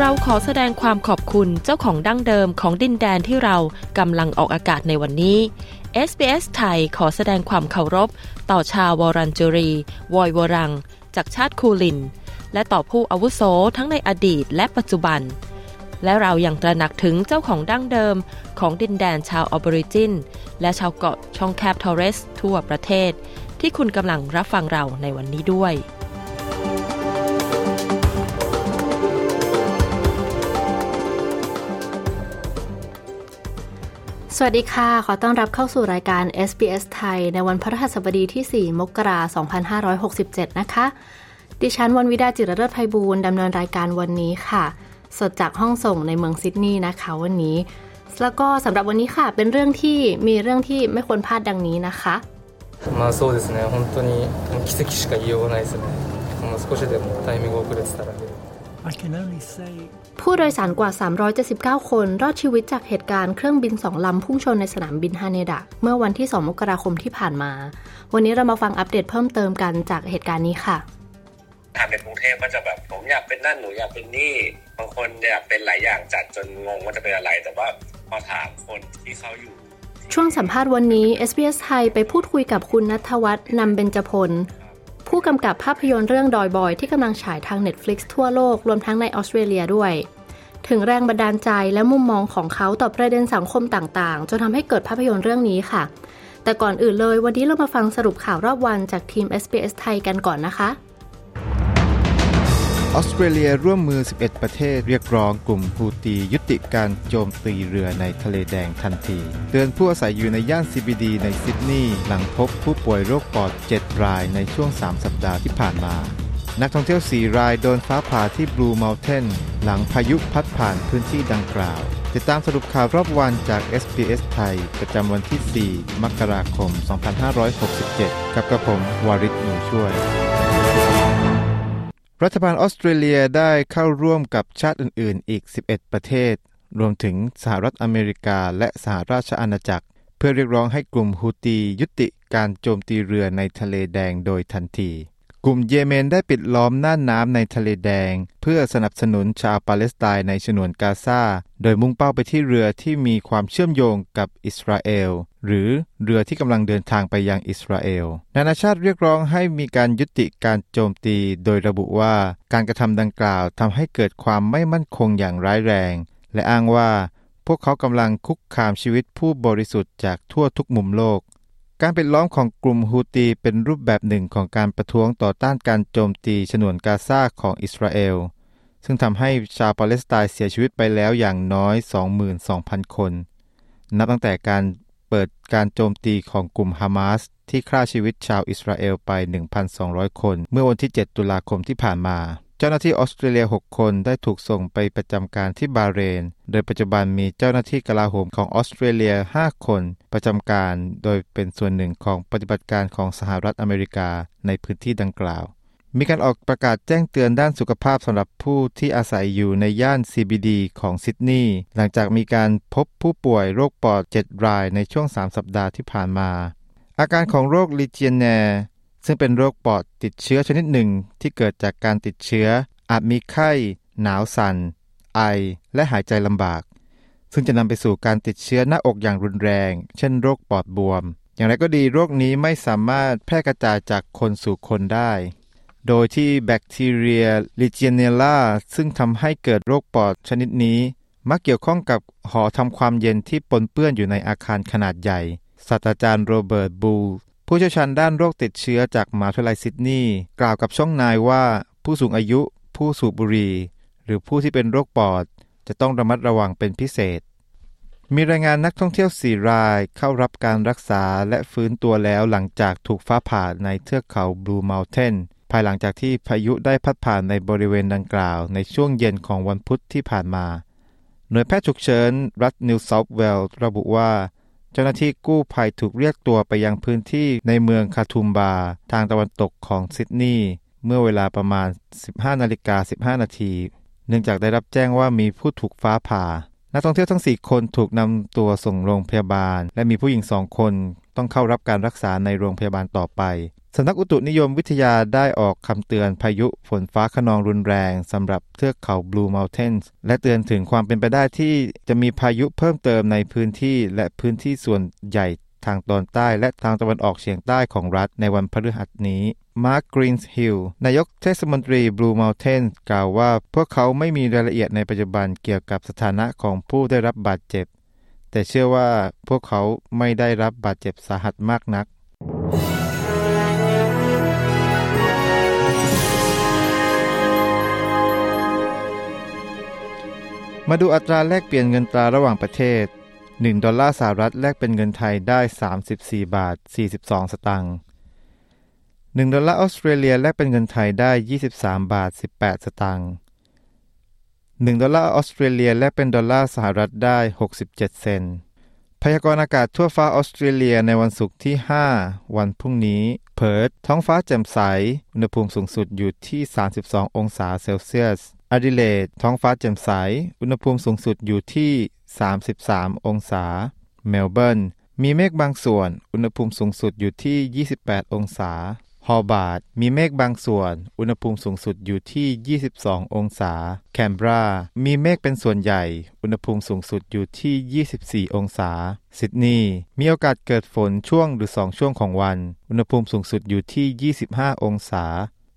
เราขอแสดงความขอบคุณเจ้าของดั้งเดิมของดินแดนที่เรากำลังออกอากาศในวันนี้ SBS ไทยขอแสดงความเคารพ ต่อชาววอรันจูรี วอยวรัง จากชาติคูลิน และต่อผู้อาวุโสทั้งในอดีตและปัจจุบัน และเรายังตระหนักถึงเจ้าของดั้งเดิมของดินแดนชาวออบอริจิน และชาวเกาะช่องแคบทอรเรสทั่วประเทศ ที่คุณกำลังรับฟังเราในวันนี้ด้วย สวัสดีค่ะ ขอต้อนรับเข้าสู่รายการ SBS ไทย ในวันพฤหัสบดีที่ 4 มกราคม 2567 นะคะ ดิฉันวันวิดาจิรเลิศไพบูลย์ดำเนินรายการวันนี้ค่ะ สดจากห้องส่งในเมืองซิดนีย์นะคะวันนี้ แล้วก็สำหรับวันนี้ค่ะ เป็นเรื่องที่มีเรื่องที่ไม่ควรพลาดดังนี้นะคะ まあそうですね本当に奇跡しか言いようがないですねもう少しでもタイミング遅れてたら I can only say ผู้โดยสารกว่า 379 คนรอดชีวิตจากเหตุการณ์เครื่องบินสองลำพุ่งชนในสนามบินฮาเนดะ เมื่อวันที่ 2 มกราคมที่ผ่านมา วันนี้เรามาฟังอัปเดตเพิ่มเติมกันจากเหตุการณ์นี้ค่ะทำในกรุงเทพก็จะแบบผมอยากเป็นนั่นหนูอยากเป็นนี่บางคนอยากเป็นหลายอย่างจัดจนงงว่าจะเป็นอะไร แต่ว่าพอถามคนที่เขาอยู่ ช่วงสัมภาษณ์วันนี้ SBS ไทยไปพูดคุยกับคุณนัทวัฒน์นำเบญจพล ผู้กำกับภาพยนตร์เรื่องดอยบอยที่กำลังฉายทาง Netflix ทั่วโลกรวมทั้งในออสเตรเลียด้วย ถึงแรงบันดาลใจและมุมมองของเขาต่อประเด็นสังคมต่างๆ จนทำให้เกิดภาพยนตร์เรื่องนี้ค่ะ แต่ก่อนอื่นเลยวันนี้เรามาฟังสรุปข่าวรอบวันจากทีม SBS ไทยกันก่อนนะคะ ออสเตรเลียร่วมมือ 11 ประเทศเรียกร้องกลุ่มฮูตียุติการโจมตีเรือในทะเลแดงทันที เตือนผู้อาศัยอยู่ในย่าน CBD ในซิดนีย์หลังพบผู้ป่วยโรคปอด 7 รายในช่วง 3 สัปดาห์ที่ผ่านมา นักท่องเที่ยว 4 รายโดนฟ้าผ่าที่บลูเมลเทนหลังพายุพัดผ่านพื้นที่ดังกล่าว ติดตามสรุปข่าวรอบวันจาก SBS ไทย ประจำวันที่ 4 มกราคม 2567 กับกระผมวาริศหนูช่วย รัฐบาลออสเตรเลียได้เข้าร่วมกับชาติอื่น ๆ อีก 11 ประเทศ รวมถึงสหรัฐอเมริกาและสหราชอาณาจักร เพื่อเรียกร้องให้กลุ่มฮูตียุติการโจมตีเรือในทะเลแดงโดยทันที กลุ่มเยเมนได้ปิดล้อมน่านน้ำในทะเลแดง เพื่อสนับสนุนชาวปาเลสไตน์ในฉนวนกาซา โดยมุ่งเป้าไปที่เรือที่มีความเชื่อมโยงกับอิสราเอล หรือเรือที่กำลังเดินทางไปยังอิสราเอล นานาชาติเรียกร้องให้มีการยุติการโจมตี โดยระบุว่าการกระทำดังกล่าวทำให้เกิดความไม่มั่นคงอย่างร้ายแรง และอ้างว่าพวกเขากำลังคุกคามชีวิตผู้บริสุทธิ์จากทั่วทุกมุมโลก การปิดล้อมของกลุ่มฮูตีเป็นรูปแบบหนึ่งของการประท้วงต่อต้านการโจมตีฉนวนกาซาของอิสราเอล ซึ่งทำให้ชาวปาเลสไตน์เสียชีวิตไปแล้วอย่างน้อย 22,000 คน นับตั้งแต่การเปิดการโจมตีของกลุ่มฮามาสที่ฆ่าชีวิตชาวอิสราเอลไป 1,200 คน เมื่อวันที่ 7 ตุลาคมที่ผ่านมา จ้าหน้าที่ออสเตรเลีย 6 คนได้ถูกส่งไปประจำการที่บาเรน โดยปัจจุบันมีเจ้าหน้าที่กลาโหมของออสเตรเลีย 5 คน ประจำการ โดยเป็นส่วนหนึ่งของปฏิบัติการของสหรัฐอเมริกาในพื้นที่ดังกล่าว มีการออกประกาศแจ้งเตือนด้านสุขภาพสำหรับผู้ที่อาศัยอยู่ในย่าน CBD ของซิดนีย์ หลังจากมีการพบผู้ป่วยโรคปอด 7 รายในช่วง 3 สัปดาห์ที่ผ่านมา อาการของโรคลิเจียนแน ซึ่งเป็นโรคปอดติดเชื้อชนิดหนึ่งที่เกิดจากการติดเชื้อ อาจมีไข้ หนาวสั่น ไอ และหายใจลำบาก ซึ่งจะนำไปสู่การติดเชื้อหน้าอกอย่างรุนแรง เช่นโรคปอดบวม อย่างไรก็ดีโรคนี้ไม่สามารถแพร่กระจายจากคนสู่คนได้ โดยที่แบคทีเรีย Legionella ซึ่งทำให้เกิดโรคปอดชนิดนี้ มักเกี่ยวข้องกับหอทำความเย็นที่ปนเปื้อนอยู่ในอาคารขนาดใหญ่ศาสตราจารย์โรเบิร์ตบูย ผู้เชี่ยวชาญด้านโรคติดเชื้อจากมหาวิทยาลัยซิดนีย์กล่าวกับช่อง Nine ว่า ผู้สูงอายุ ผู้สูบบุหรี่ หรือผู้ที่เป็นโรคปอด จะต้องระมัดระวังเป็นพิเศษ มีรายงานนักท่องเที่ยวสี่รายเข้ารับการรักษาและฟื้นตัวแล้วหลังจากถูกฟ้าผ่าในเทือกเขาบลูเมาน์เทนภายหลังจากที่พายุได้พัดผ่านในบริเวณดังกล่าว ในช่วงเย็นของวันพุธที่ผ่านมา หน่วยแพทย์ฉุกเฉินรัฐนิวเซาท์เวลส์ระบุว่า เจ้าหน้าที่กู้ภัยถูกเรียกตัวไปยังพื้นที่ในเมืองคาทุมบา ทางตะวันตกของซิดนีย์เมื่อเวลาประมาณ 15นาฬิกา15 นาที เนื่องจากได้รับแจ้งว่ามีผู้ถูกฟ้าผ่า นักท่องเที่ยวทั้ง 4 คนถูกนำตัวส่งโรงพยาบาล และมีผู้หญิงสองคนต้องเข้ารับการรักษาในโรงพยาบาลต่อไป สำนักอุตุนิยมวิทยาได้ออกคำเตือนพายุฝนฟ้าขนองรุนแรงสำหรับเทือกเขาบลูเมาน์เทนส์และเตือนถึงความเป็นไปได้ที่จะมีพายุเพิ่มเติมในพื้นที่และพื้นที่ส่วนใหญ่ทางตอนใต้และทางตะวันออกเฉียงใต้ของรัฐในวันพฤหัสนี้ มาร์คกรีนส์ฮิลนายกเทศมนตรีบลูเมาน์เทนกล่าวว่า พวกเขาไม่มีรายละเอียดในปัจจุบันเกี่ยวกับสถานะของผู้ได้รับบาดเจ็บ แต่เชื่อว่าพวกเขาไม่ได้รับบาดเจ็บสาหัสมากนัก มาดูอัตราแลกเปลี่ยนเงินตราระหว่างประเทศ 1 ดอลลาร์สหรัฐแลกเป็นเงินไทยได้ 34 บาท 42 สตางค์ 1 ดอลลาร์ออสเตรเลียแลกเป็นเงินไทยได้ 23 บาท 18 สตางค์ 1 ดอลลาร์ออสเตรเลียแลกเป็นดอลลาร์สหรัฐได้ 67 เซนต์พยากรณ์อากาศทั่วฟ้าออสเตรเลียในวันศุกร์ที่ 5 วันพรุ่งนี้ เพิร์ธท้องฟ้าแจ่มใส อุณหภูมิสูงสุดอยู่ที่ 32 องศาเซลเซียส อดิเลดท้องฟ้าแจ่มใส อุณหภูมิสูงสุดอยู่ที่ 33 องศา เมลเบิร์น มีเมฆบางส่วน อุณหภูมิสูงสุดอยู่ที่ 28 องศา ฮอบาร์ด มีเมฆบางส่วน อุณหภูมิสูงสุดอยู่ที่ 22 องศา แคนเบรา มีเมฆเป็นส่วนใหญ่ อุณหภูมิสูงสุดอยู่ที่ 24 องศา ซิดนีย์ มีโอกาสเกิดฝนช่วงหรือ 2 ช่วงของวัน อุณหภูมิสูงสุดอยู่ที่ 25 องศา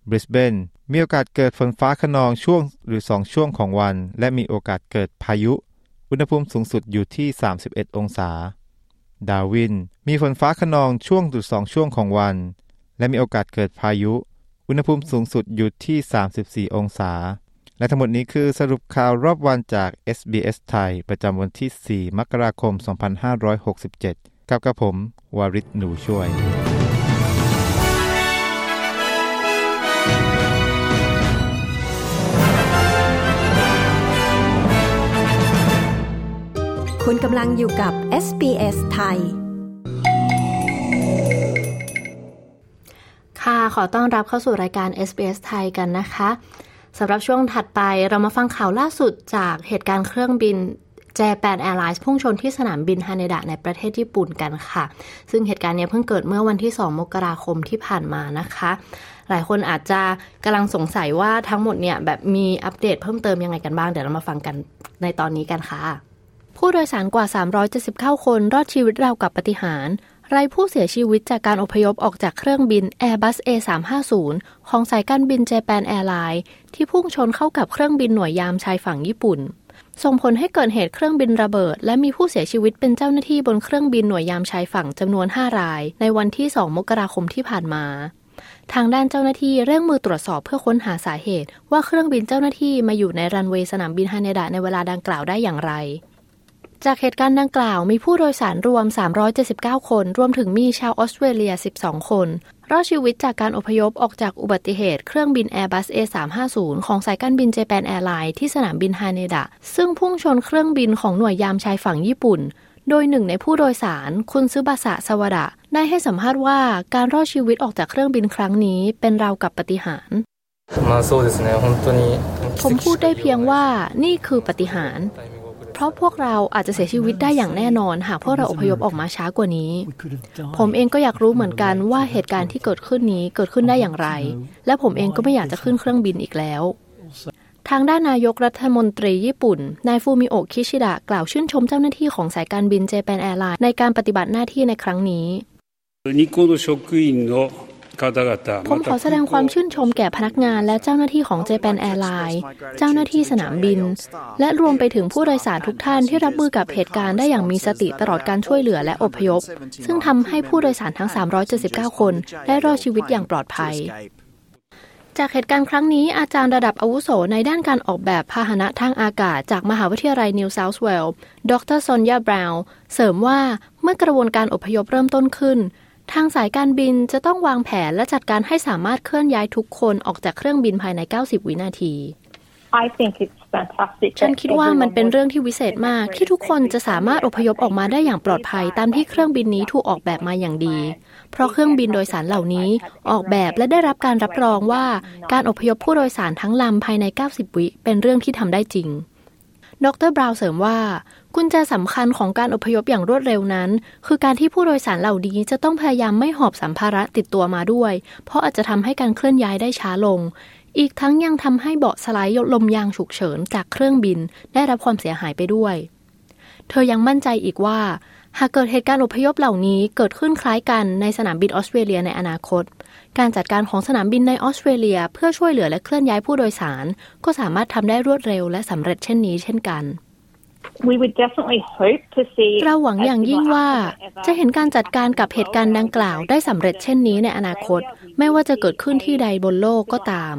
บริสเบนมีโอกาสเกิดฝนฟ้าขนองช่วงหรือ 2 ช่วงของวัน และมีโอกาสเกิดพายุ อุณหภูมิสูงสุดอยู่ที่ 31 องศา ดาวิน มีฝนฟ้าขนองช่วงหรือ 2 ช่วงของวัน และมีโอกาสเกิดพายุ อุณหภูมิสูงสุดอยู่ที่ 34 องศา และทั้งหมดนี้คือสรุปข่าวรอบวันจาก SBS ไทย ประจำวันที่ 4 มกราคม 2567 กับกระผม วาริศหนูช่วย คุณกำลังอยู่กับ SBS ไทย ค่ะขอต้อนรับเข้าสู่รายการ SBS ไทยกันนะคะสำหรับช่วงถัดไปเรามาฟังข่าวล่าสุดจากเหตุการณ์เครื่องบิน Japan Airlines พุ่งชนที่สนามบินฮาเนดะในประเทศญี่ปุ่นกันค่ะ ซึ่งเหตุการณ์นี้เพิ่งเกิดเมื่อวันที่ 2 มกราคมที่ผ่านมานะคะ หลายคนอาจจะกำลังสงสัยว่าทั้งหมดเนี่ยแบบมีอัปเดตเพิ่มเติมยังไงกันบ้าง เดี๋ยวเรามาฟังกันในตอนนี้กันค่ะ ผู้โดยสารกว่า 379 คนรอดชีวิตราวกับปฏิหารไร้ผู้เสียชีวิตจากการอพยพออกจากเครื่องบิน Airbus A350 ของสายการบิน Japan Airlines ที่พุ่งชนเข้ากับเครื่องบินหน่วยยามชายฝั่งญี่ปุ่น ส่งผลให้เกิดเหตุเครื่องบินระเบิด และมีผู้เสียชีวิตเป็นเจ้าหน้าที่บนเครื่องบินหน่วยยามชายฝั่งจำนวน 5 ราย ในวันที่ 2 มกราคมที่ผ่านมา ทางด้านเจ้าหน้าที่เร่งมือตรวจสอบเพื่อค้นหาสาเหตุ ว่าเครื่องบินเจ้าหน้าที่มาอยู่ในรันเวย์สนามบินฮาเนดะในเวลาดังกล่าวได้อย่างไร จากเหตุการณ์ดังกล่าวมีผู้โดยสารรวม 379 คน รวมถึงมีชาวออสเตรเลีย 12 คน รอดชีวิตจากการอพยพออกจากอุบัติเหตุเครื่องบิน Airbus A350 ของสายการบินเจแปนแอร์ไลน์ที่สนามบินฮาเนดะ ซึ่งพุ่งชนเครื่องบินของหน่วยยามชายฝั่งญี่ปุ่น โดยหนึ่งในผู้โดยสาร คุณซึบาสะสวระได้ให้สัมภาษณ์ว่าการรอดชีวิตออกจากเครื่องบินครั้งนี้เป็นราวกับปาฏิหาริย์ผมพูดได้เพียงว่านี่คือปาฏิหาริย์ เพราะพวกเราอาจจะเสียชีวิตได้อย่างแน่นอน หากพวกเราอพยพออกมาช้ากว่านี้ We could have died. ผมเองก็อยากรู้เหมือนกันว่าเหตุการณ์ที่เกิดขึ้นนี้เกิดขึ้นได้อย่างไร และผมเองก็ไม่อยากจะขึ้นเครื่องบินอีกแล้ว ทางด้านนายกรัฐมนตรีญี่ปุ่น นายฟูมิโอะคิชิดะกล่าวชื่นชมเจ้าหน้าที่ของสายการบินเจแปนแอร์ไลน์ในการปฏิบัติหน้าที่ในครั้งนี้ 日光の職員の方々 ผมขอแสดงความชื่นชมแก่พนักงานและเจ้าหน้าที่ของ Japan Airlines เจ้าหน้าที่สนามบิน และรวมไปถึงผู้โดยสารทุกท่านที่รับมือกับเหตุการณ์ได้อย่างมีสติตลอดการช่วยเหลือและอพยพ ซึ่งทำให้ผู้โดยสารทั้ง 379 คนได้รอดชีวิตอย่างปลอดภัยจากเหตุการณ์ครั้งนี้อาจารย์ระดับอาวุโสในด้านการออกแบบพาหนะทางอากาศ จากมหาวิทยาลัยนิวเซาท์เวลส์ดรซอนยาบราวน์เสริมว่าเมื่อกระบวนการอพยพเริ่มต้นขึ้น ทางสายการบินจะต้องวางแผนและจัดการให้สามารถเคลื่อนย้ายทุกคนออกจากเครื่องบินภายใน 90 วินาทีฉันคิดว่ามันเป็นเรื่องที่วิเศษมาก ที่ทุกคนจะสามารถอพยพออกมาได้อย่างปลอดภัยตามที่เครื่องบินนี้ถูกออกแบบมาอย่างดี เพราะเครื่องบินโดยสารเหล่านี้ออกแบบและได้รับการรับรองว่าการอพยพผู้โดยสารทั้งลำภายใน 90 วิเป็นเรื่องที่ทำได้จริง ดรบราวเสริมว่า กุญแจสำคัญของการอพยพอย่างรวดเร็วนั้น คือการที่ผู้โดยสารเหล่านี้จะต้องพยายามไม่หอบสัมภาระติดตัวมาด้วย เพราะอาจจะทำให้การเคลื่อนย้ายได้ช้าลง อีกทั้งยังทำให้เบาะสไลด์ลมยางฉุกเฉินจากเครื่องบิน ได้รับความเสียหายไปด้วย เธอยังมั่นใจอีกว่า หากเกิดเหตุการณ์อพยพเหล่านี้เกิดขึ้นคล้ายกันในสนามบินออสเตรเลียในอนาคต การจัดการของสนามบินในออสเตรเลีย เพื่อช่วยเหลือและเคลื่อนย้ายผู้โดยสาร ก็สามารถทำได้รวดเร็วและสำเร็จเช่นนี้เช่นกัน เราหวังอย่างยิ่งว่า จะเห็นการจัดการกับเหตุการณ์ดังกล่าวได้สำเร็จเช่นนี้ในอนาคต ไม่ว่าจะเกิดขึ้นที่ใดบนโลกก็ตาม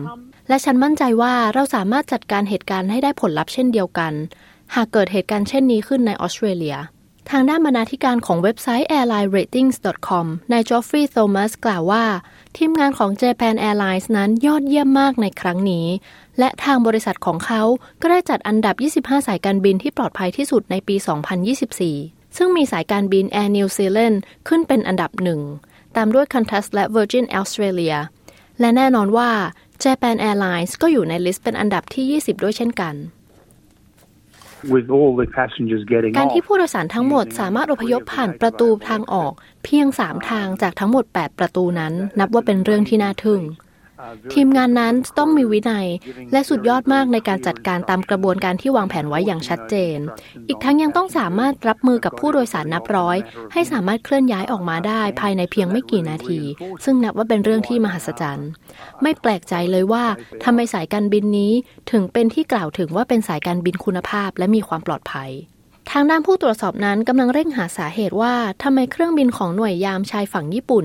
และฉันมั่นใจว่าเราสามารถจัดการเหตุการณ์ให้ได้ผลลัพธ์เช่นเดียวกัน หากเกิดเหตุการณ์เช่นนี้ขึ้นในออสเตรเลีย ทางด้านบรรณาธิการของเว็บไซต์ airlineratings.com นายจอฟฟรีย์โทมัสกล่าวว่า ทีมงานของ Japan Airlines นั้นยอดเยี่ยมมากในครั้งนี้ และทางบริษัทของเขาก็ได้จัดอันดับ 25 สายการบินที่ปลอดภัยที่สุดในปี 2024 ซึ่งมีสายการบิน Air New Zealand ขึ้นเป็นอันดับหนึ่ง ตามด้วย Qantas และ Virgin Australia และแน่นอนว่า Japan Airlines ก็อยู่ในลิสต์เป็นอันดับที่ 20 ด้วยเช่นกัน การที่ผู้โดยสารทั้งหมดสามารถอพยพผ่านประตูทางออก เพียง 3 ทางจากทั้งหมด 8 ประตูนั้น นับว่าเป็นเรื่องที่น่าทึ่ง ทีมงานนั้นต้องมีวินัย และสุดยอดมากในการจัดการตามกระบวนการที่วางแผนไว้อย่างชัดเจน อีกทั้งยังต้องสามารถรับมือกับผู้โดยสารนับร้อย ให้สามารถเคลื่อนย้ายออกมาได้ภายในเพียงไม่กี่นาที ซึ่งนับว่าเป็นเรื่องที่มหัศจรรย์ ไม่แปลกใจเลยว่าทำไมสายการบินนี้ถึงเป็นที่กล่าวถึงว่าเป็นสายการบินคุณภาพและมีความปลอดภัยทางด้านผู้ตรวจสอบนั้นกำลังเร่งหาสาเหตุว่าทำไมเครื่องบินของหน่วยยามชายฝั่งญี่ปุ่น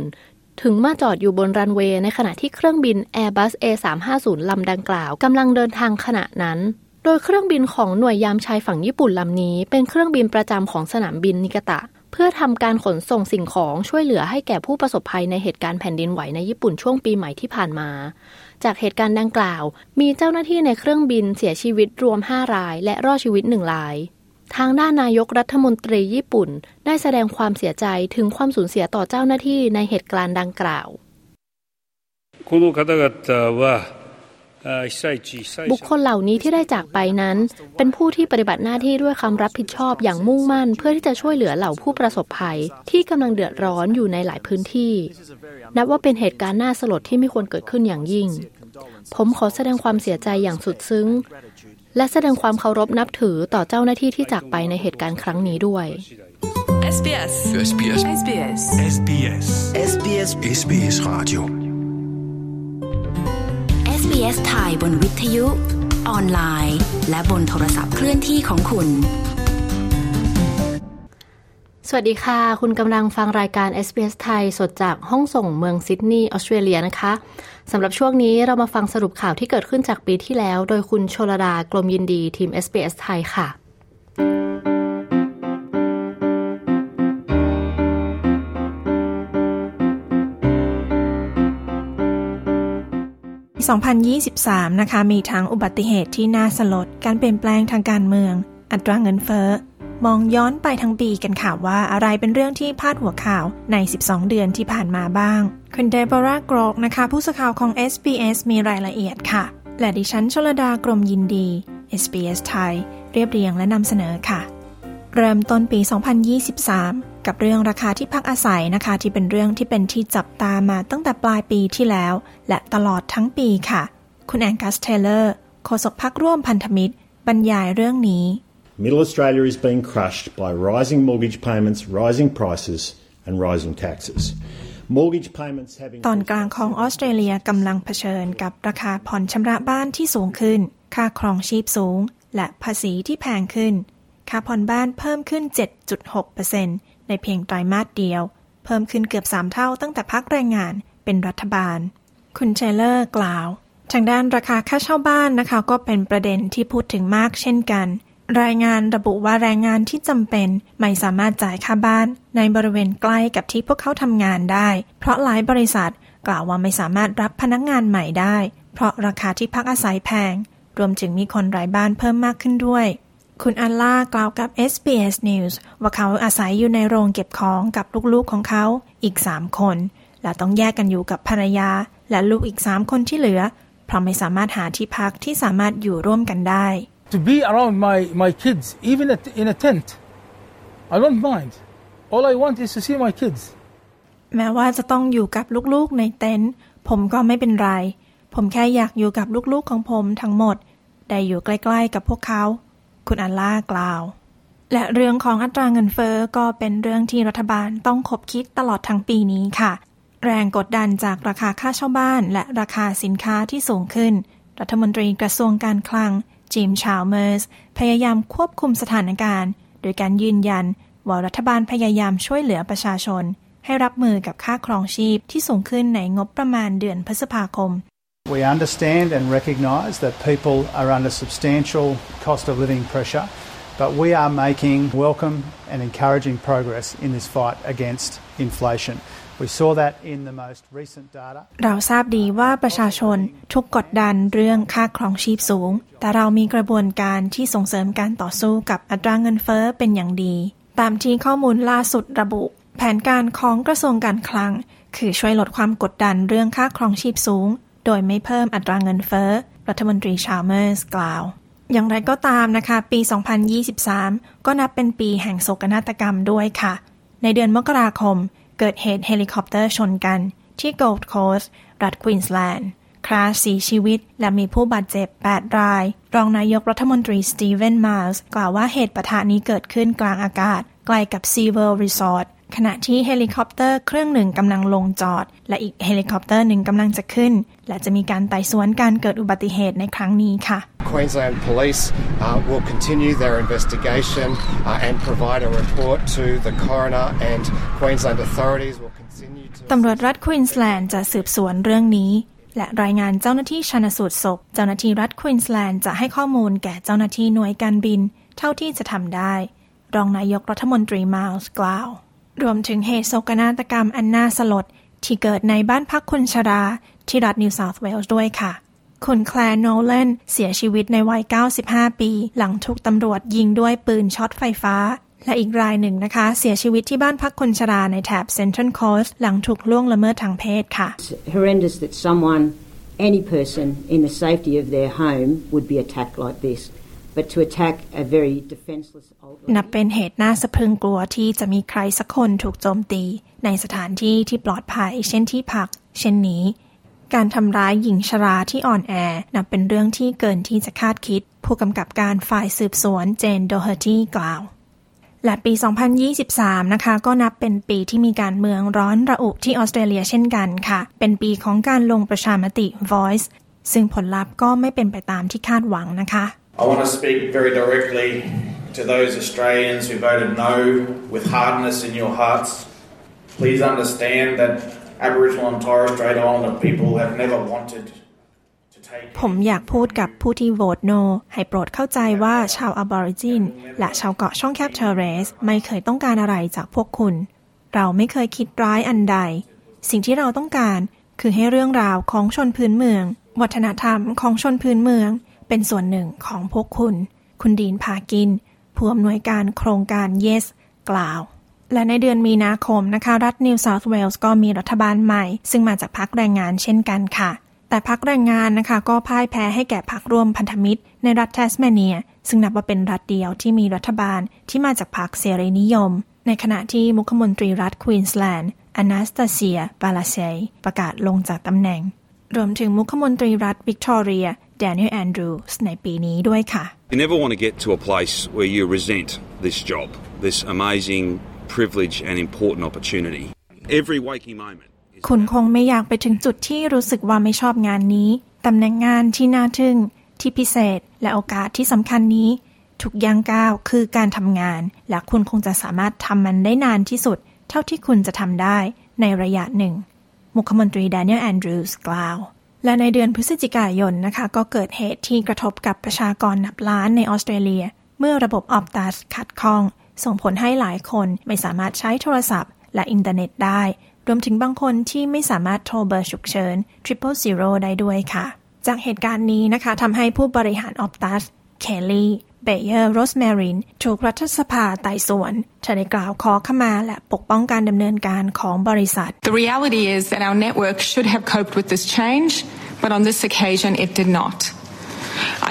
ถึงมาจอดอยู่บนรันเวย์ในขณะที่เครื่องบิน Airbus A350 ลำดังกล่าวกำลังเดินทางขณะนั้น โดยเครื่องบินของหน่วยยามชายฝั่งญี่ปุ่นลำนี้ เป็นเครื่องบินประจำของสนามบินนิกตะ เพื่อทำการขนส่งสิ่งของช่วยเหลือให้แก่ผู้ประสบภัยในเหตุการณ์แผ่นดินไหวในญี่ปุ่นช่วงปีใหม่ที่ผ่านมา จากเหตุการณ์ดังกล่าว มีเจ้าหน้าที่ในเครื่องบินเสียชีวิตรวม 5 ราย และรอดชีวิต1ราย ทางด้านนายกรัฐมนตรีญี่ปุ่น ได้แสดงความเสียใจถึงความสูญเสียต่อเจ้าหน้าที่ในเหตุการณ์ดังกล่าวบุคคลเหล่านี้ที่ได้จากไปนั้น เป็นผู้ที่ปฏิบัติหน้าที่ด้วยความรับผิดชอบอย่างมุ่งมั่น เพื่อที่จะช่วยเหลือเหล่าผู้ประสบภัย ที่กำลังเดือดร้อนอยู่ในหลายพื้นที่ นับว่าเป็นเหตุการณ์น่าสลดที่ไม่ควรเกิดขึ้นอย่างยิ่ง ผมขอแสดงความเสียใจอย่างสุดซึ้ง และแสดงความเคารพนับถือต่อเจ้าหน้าที่ที่จากไปในเหตุการณ์ครั้งนี้ด้วย SBS SBS SBS SBS SBS SBS Radio SBS ไทยบนวิทยุ ออนไลน์ และบนโทรศัพท์เคลื่อนที่ของคุณ สวัสดีค่ะ คุณกำลังฟังรายการ SBS ไทย สดจากห้องส่งเมืองซิดนีย์ออสเตรเลียนะคะสำหรับช่วงนี้เรามาฟังสรุปข่าวที่เกิดขึ้นจากปีที่แล้ว โดยคุณชลดากลมยินดีทีม SBS ไทยค่ะ 2023 นะคะ มีทั้งอุบัติเหตุที่น่าสลด การเปลี่ยนแปลงทางการเมือง อัตราเงินเฟ้อ มองย้อนไปทั้งปีกันค่ะว่าอะไรเป็นเรื่องที่พาดหัวข่าวใน 12 เดือนที่ผ่านมาบ้าง คุณเดบรากรอกนะคะ ผู้สื่อข่าวของ SBS มีรายละเอียดค่ะ และดิฉันชลดากรมยินดี SBS ไทย เรียบเรียงและนำเสนอค่ะ เริ่มต้นปี 2023 กับเรื่องราคาที่พักอาศัยนะคะ ที่เป็นเรื่องที่เป็นที่จับตามาตั้งแต่ปลายปีที่แล้ว และตลอดทั้งปีค่ะ คุณแองกัสเทเลอร์โฆษกพักร่วมพันธมิตร บรรยายเรื่องนี้ Middle Australia is being crushed by rising mortgage payments, rising prices and rising taxes. ตอนกลางของออสเตรเลียกำลังเผชิญกับราคาผ่อนชำระบ้านที่สูงขึ้น ค่าครองชีพสูง และภาษีที่แพงขึ้น ค่าผ่อนบ้านเพิ่มขึ้น 7.6%ในเพียงไตรมาสเดียว เพิ่มขึ้นเกือบ 3 เท่าตั้งแต่พักแรงงานเป็นรัฐบาล คุณเชลเลอร์กล่าว ทางด้านราคาค่าเช่าบ้านนะคะ ก็เป็นประเด็นที่พูดถึงมากเช่นกัน รายงานระบุว่าแรงงานที่จำเป็นไม่สามารถจ่ายค่าบ้านในบริเวณใกล้กับที่พวกเขาทำงานได้ เพราะหลายบริษัทกล่าวว่าไม่สามารถรับพนักงานใหม่ได้ เพราะราคาที่พักอาศัยแพง รวมถึงมีคนไร้บ้านเพิ่มมากขึ้นด้วย คุณอัลล่ากล่าวกับ SBS News ว่าเขาอาศัยอยู่ในโรงเก็บของกับลูกๆของเขาอีก 3 คน และต้องแยกกันอยู่กับภรรยา และลูกอีก 3 คนที่เหลือ เพราะไม่สามารถหาที่พักที่สามารถอยู่ร่วมกันได้ To be around my, my kids, even in a tent, I don't mind. All I want is to see my kids. แม้ว่าจะต้องอยู่กับลูกๆในเต็นท์ผมก็ไม่เป็นไร ผมแค่อยากอยู่กับลูกๆของผมทั้งหมด ได้อยู่ใกล้ๆกับพวกเขา คุณอัลล่ากล่าว และเรื่องของอัตราเงินเฟอ้อก็เป็นเรื่องที่รัฐบาลต้องคบคิดตลอดทั้งปีนี้ค่ะ แรงกดดันจากราคาค่าเช่าบ้าน และราคาสินค้าที่สูงขึ้น รัฐมนตรีกระทรวงการคลัง จิม ชาวเมอร์ส พยายามควบคุมสถานการณ์ โดยการยืนยันว่ารัฐบาลพยายามช่วยเหลือประชาชน ให้รับมือกับค่าครองชีพที่สูงขึ้นในงบประมาณเดือนพฤษภาคม We understand and recognise that people are under substantial cost of living pressure, but we are making welcome and encouraging progress in this fight against inflation. เราทราบดีว่าประชาชนทุกกดดันเรื่องค่าครองชีพสูง แต่เรามีกระบวนการที่ส่งเสริมการต่อสู้กับอัตราเงินเฟ้อเป็นอย่างดี ตามที่ข้อมูลล่าสุดระบุ แผนการของกระทรวงการคลัง คือช่วยลดความกดดันเรื่องค่าครองชีพสูง โดยไม่เพิ่มอัตราเงินเฟ้อ รัฐมนตรีชาเมอร์สกล่าว อย่างไรก็ตามนะคะ ปี 2023 ก็นับเป็นปีแห่งโศกนาฏกรรมด้วยค่ะ ในเดือนมกราคม เกิดเหตุเฮลิคอปเตอร์ชนกัน ที่โกลด์โคสต์รัฐควีนสแลนด์คร่าสี่ชีวิต และมีผู้บาดเจ็บ 8 ราย รองนายกรัฐมนตรีสตีเวนมาร์สกล่าวว่าเหตุปะทะนี้เกิดขึ้นกลางอากาศ ใกล้กับซีเวิลด์รีสอร์ท ขณะที่เฮลิคอปเตอร์เครื่องหนึ่งกำลังลงจอด และอีกเฮลิคอปเตอร์หนึ่งกำลังจะขึ้น และจะมีการไต่สวนการเกิดอุบัติเหตุในครั้งนี้ค่ะ Queensland Police uh, will continue their investigation uh, and provide a report to the coroner and Queensland authorities will continue to ตำรวจรัฐควีนสแลนด์จะสืบสวนเรื่องนี้ และรายงานเจ้าหน้าที่ชันสูตรศพ เจ้าหน้าที่รัฐควีนสแลนด์จะให้ข้อมูลแก่เจ้าหน้าที่หน่วยการบิน เท่าที่จะทำได้ รองนายกรัฐมนตรีมาลส์กล่าว รวมถึงเหตุโศกนาฏกรรมอันน่าสลด ที่เกิดในบ้านพักคนชรา ที่รัฐนิวเซาท์เวลส์ด้วยค่ะ คุณแคลร์โนเลนเสียชีวิตในวัย 95 ปี หลังถูกตำรวจยิงด้วยปืนช็อตไฟฟ้า และอีกรายหนึ่งนะคะ เสียชีวิตที่บ้านพักคนชราในแถบเซนทรัลโคสต์หลังถูกล่วงละเมิดทางเพศค่ะ horrendous that someone, any person in the safety of their home would be attacked like this. But to attack a very defenseless old นับเป็นเหตุน่าสะพรึงกลัวที่จะมีใครสักคนถูกโจมตี ในสถานที่ที่ปลอดภัย เช่นที่พัก เช่นนี้ การทำร้ายหญิงชราที่อ่อนแอ นับเป็นเรื่องที่เกินที่จะคาดคิด ผู้กำกับการฝ่ายสืบสวนเจนโดเฮอร์ตี้กล่าว และปี 2023 นะคะ ก็นับเป็นปีที่มีการเมืองร้อนระอุที่ออสเตรเลียเช่นกันค่ะ เป็นปีของการลงประชามติ Voice ซึ่งผลลัพธ์ก็ไม่เป็นไปตามที่คาดหวังนะคะ I want to speak very directly to those Australians who voted no with hardness in your hearts. Please understand that Aboriginal and Torres Strait Islander people have never wanted ผมอยากพูดกับผู้ที่โหวตโน ให้โปรดเข้าใจว่าชาวอบอริจิน และชาวเกาะช่องแคบเทอร์เรส ไม่เคยต้องการอะไรจากพวกคุณ เราไม่เคยคิดร้ายอันใด สิ่งที่เราต้องการคือให้เรื่องราวของชนพื้นเมือง วัฒนธรรมของชนพื้นเมือง เป็นส่วนหนึ่งของพวกคุณ คุณดีนพากิน ผู้อำนวยการโครงการ Yes กล่าว และในเดือนมีนาคมนะคะ รัฐนิวเซาท์เวลส์ก็มีรัฐบาลใหม่ ซึ่งมาจากพรรคแรงงานเช่นกันค่ะ แต่พรรคแรงงานนะคะ ก็พ่ายแพ้ให้แก่พรรคร่วมพันธมิตร ในรัฐแทสเมเนีย ซึ่งนับว่าเป็นรัฐเดียวที่มีรัฐบาลที่มาจากพรรคเสรีนิยม ในขณะที่มุขมนตรีรัฐควีนสแลนด์อนาสตาเซียปาลาเซยประกาศลงจากตำแหน่งรวมถึงมุขมนตรีรัฐวิกตอเรีย แดเนียลแอนดรูสในปีนี้ด้วยค่ะ You never want to get to a place where you resent this job, this amazing privilege and important opportunity. Every waking moment. คุณคงไม่อยากไปถึงจุดที่รู้สึกว่าไม่ชอบงานนี้ ตำแหน่งงานที่น่าทึ่ง ที่พิเศษ และโอกาสที่สำคัญนี้ ทุกย่างก้าวคือการทำงาน และคุณคงจะสามารถทำมันได้นานที่สุด เท่าที่คุณจะทำได้ในระยะหนึ่ง มุขมนตรีแดเนียลแอนดรูสกล่าว และในเดือนพฤศจิกายนนะคะก็เกิดเหตุที่กระทบกับประชากรนับล้านในออสเตรเลีย เมื่อระบบออปตัสขัดข้อง ส่งผลให้หลายคนไม่สามารถใช้โทรศัพท์ และอินเทอร์เน็ตได้ รวมถึงบางคนที่ไม่สามารถโทรเบอร์ฉุกเฉิน Triple Zero ได้ด้วยค่ะ จากเหตุการณ์นี้นะคะทำให้ผู้บริหารออปตัสเคลลี่ เบเยอร์โรสแมรินถูกรัฐสภาไต่สวนเธอได้กล่าวขอขมาและปกป้องการดำเนินการของบริษัท The reality is that our network should have coped with this change, but on this occasion it did not.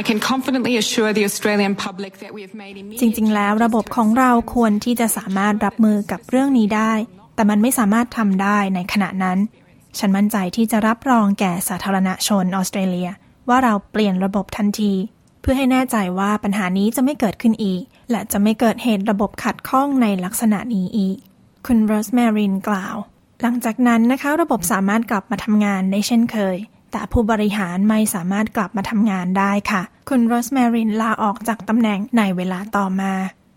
I can confidently assure the Australian public that we have made จริงๆ แล้วระบบของเราควรที่จะสามารถรับมือกับเรื่องนี้ได้ แต่มันไม่สามารถทำได้ในขณะนั้น ฉันมั่นใจที่จะรับรองแก่สาธารณชนออสเตรเลีย ว่าเราเปลี่ยนระบบทันที เพื่อให้แน่ใจว่าปัญหานี้จะไม่เกิดขึ้นอีก และจะไม่เกิดเหตุระบบขัดข้องในลักษณะนี้อีก คุณโรสแมรินกล่าว หลังจากนั้นนะคะระบบสามารถกลับมาทำงานได้เช่นเคย แต่ผู้บริหารไม่สามารถกลับมาทำงานได้ค่ะ คุณโรสแมรินลาออกจากตำแหน่งในเวลาต่อมา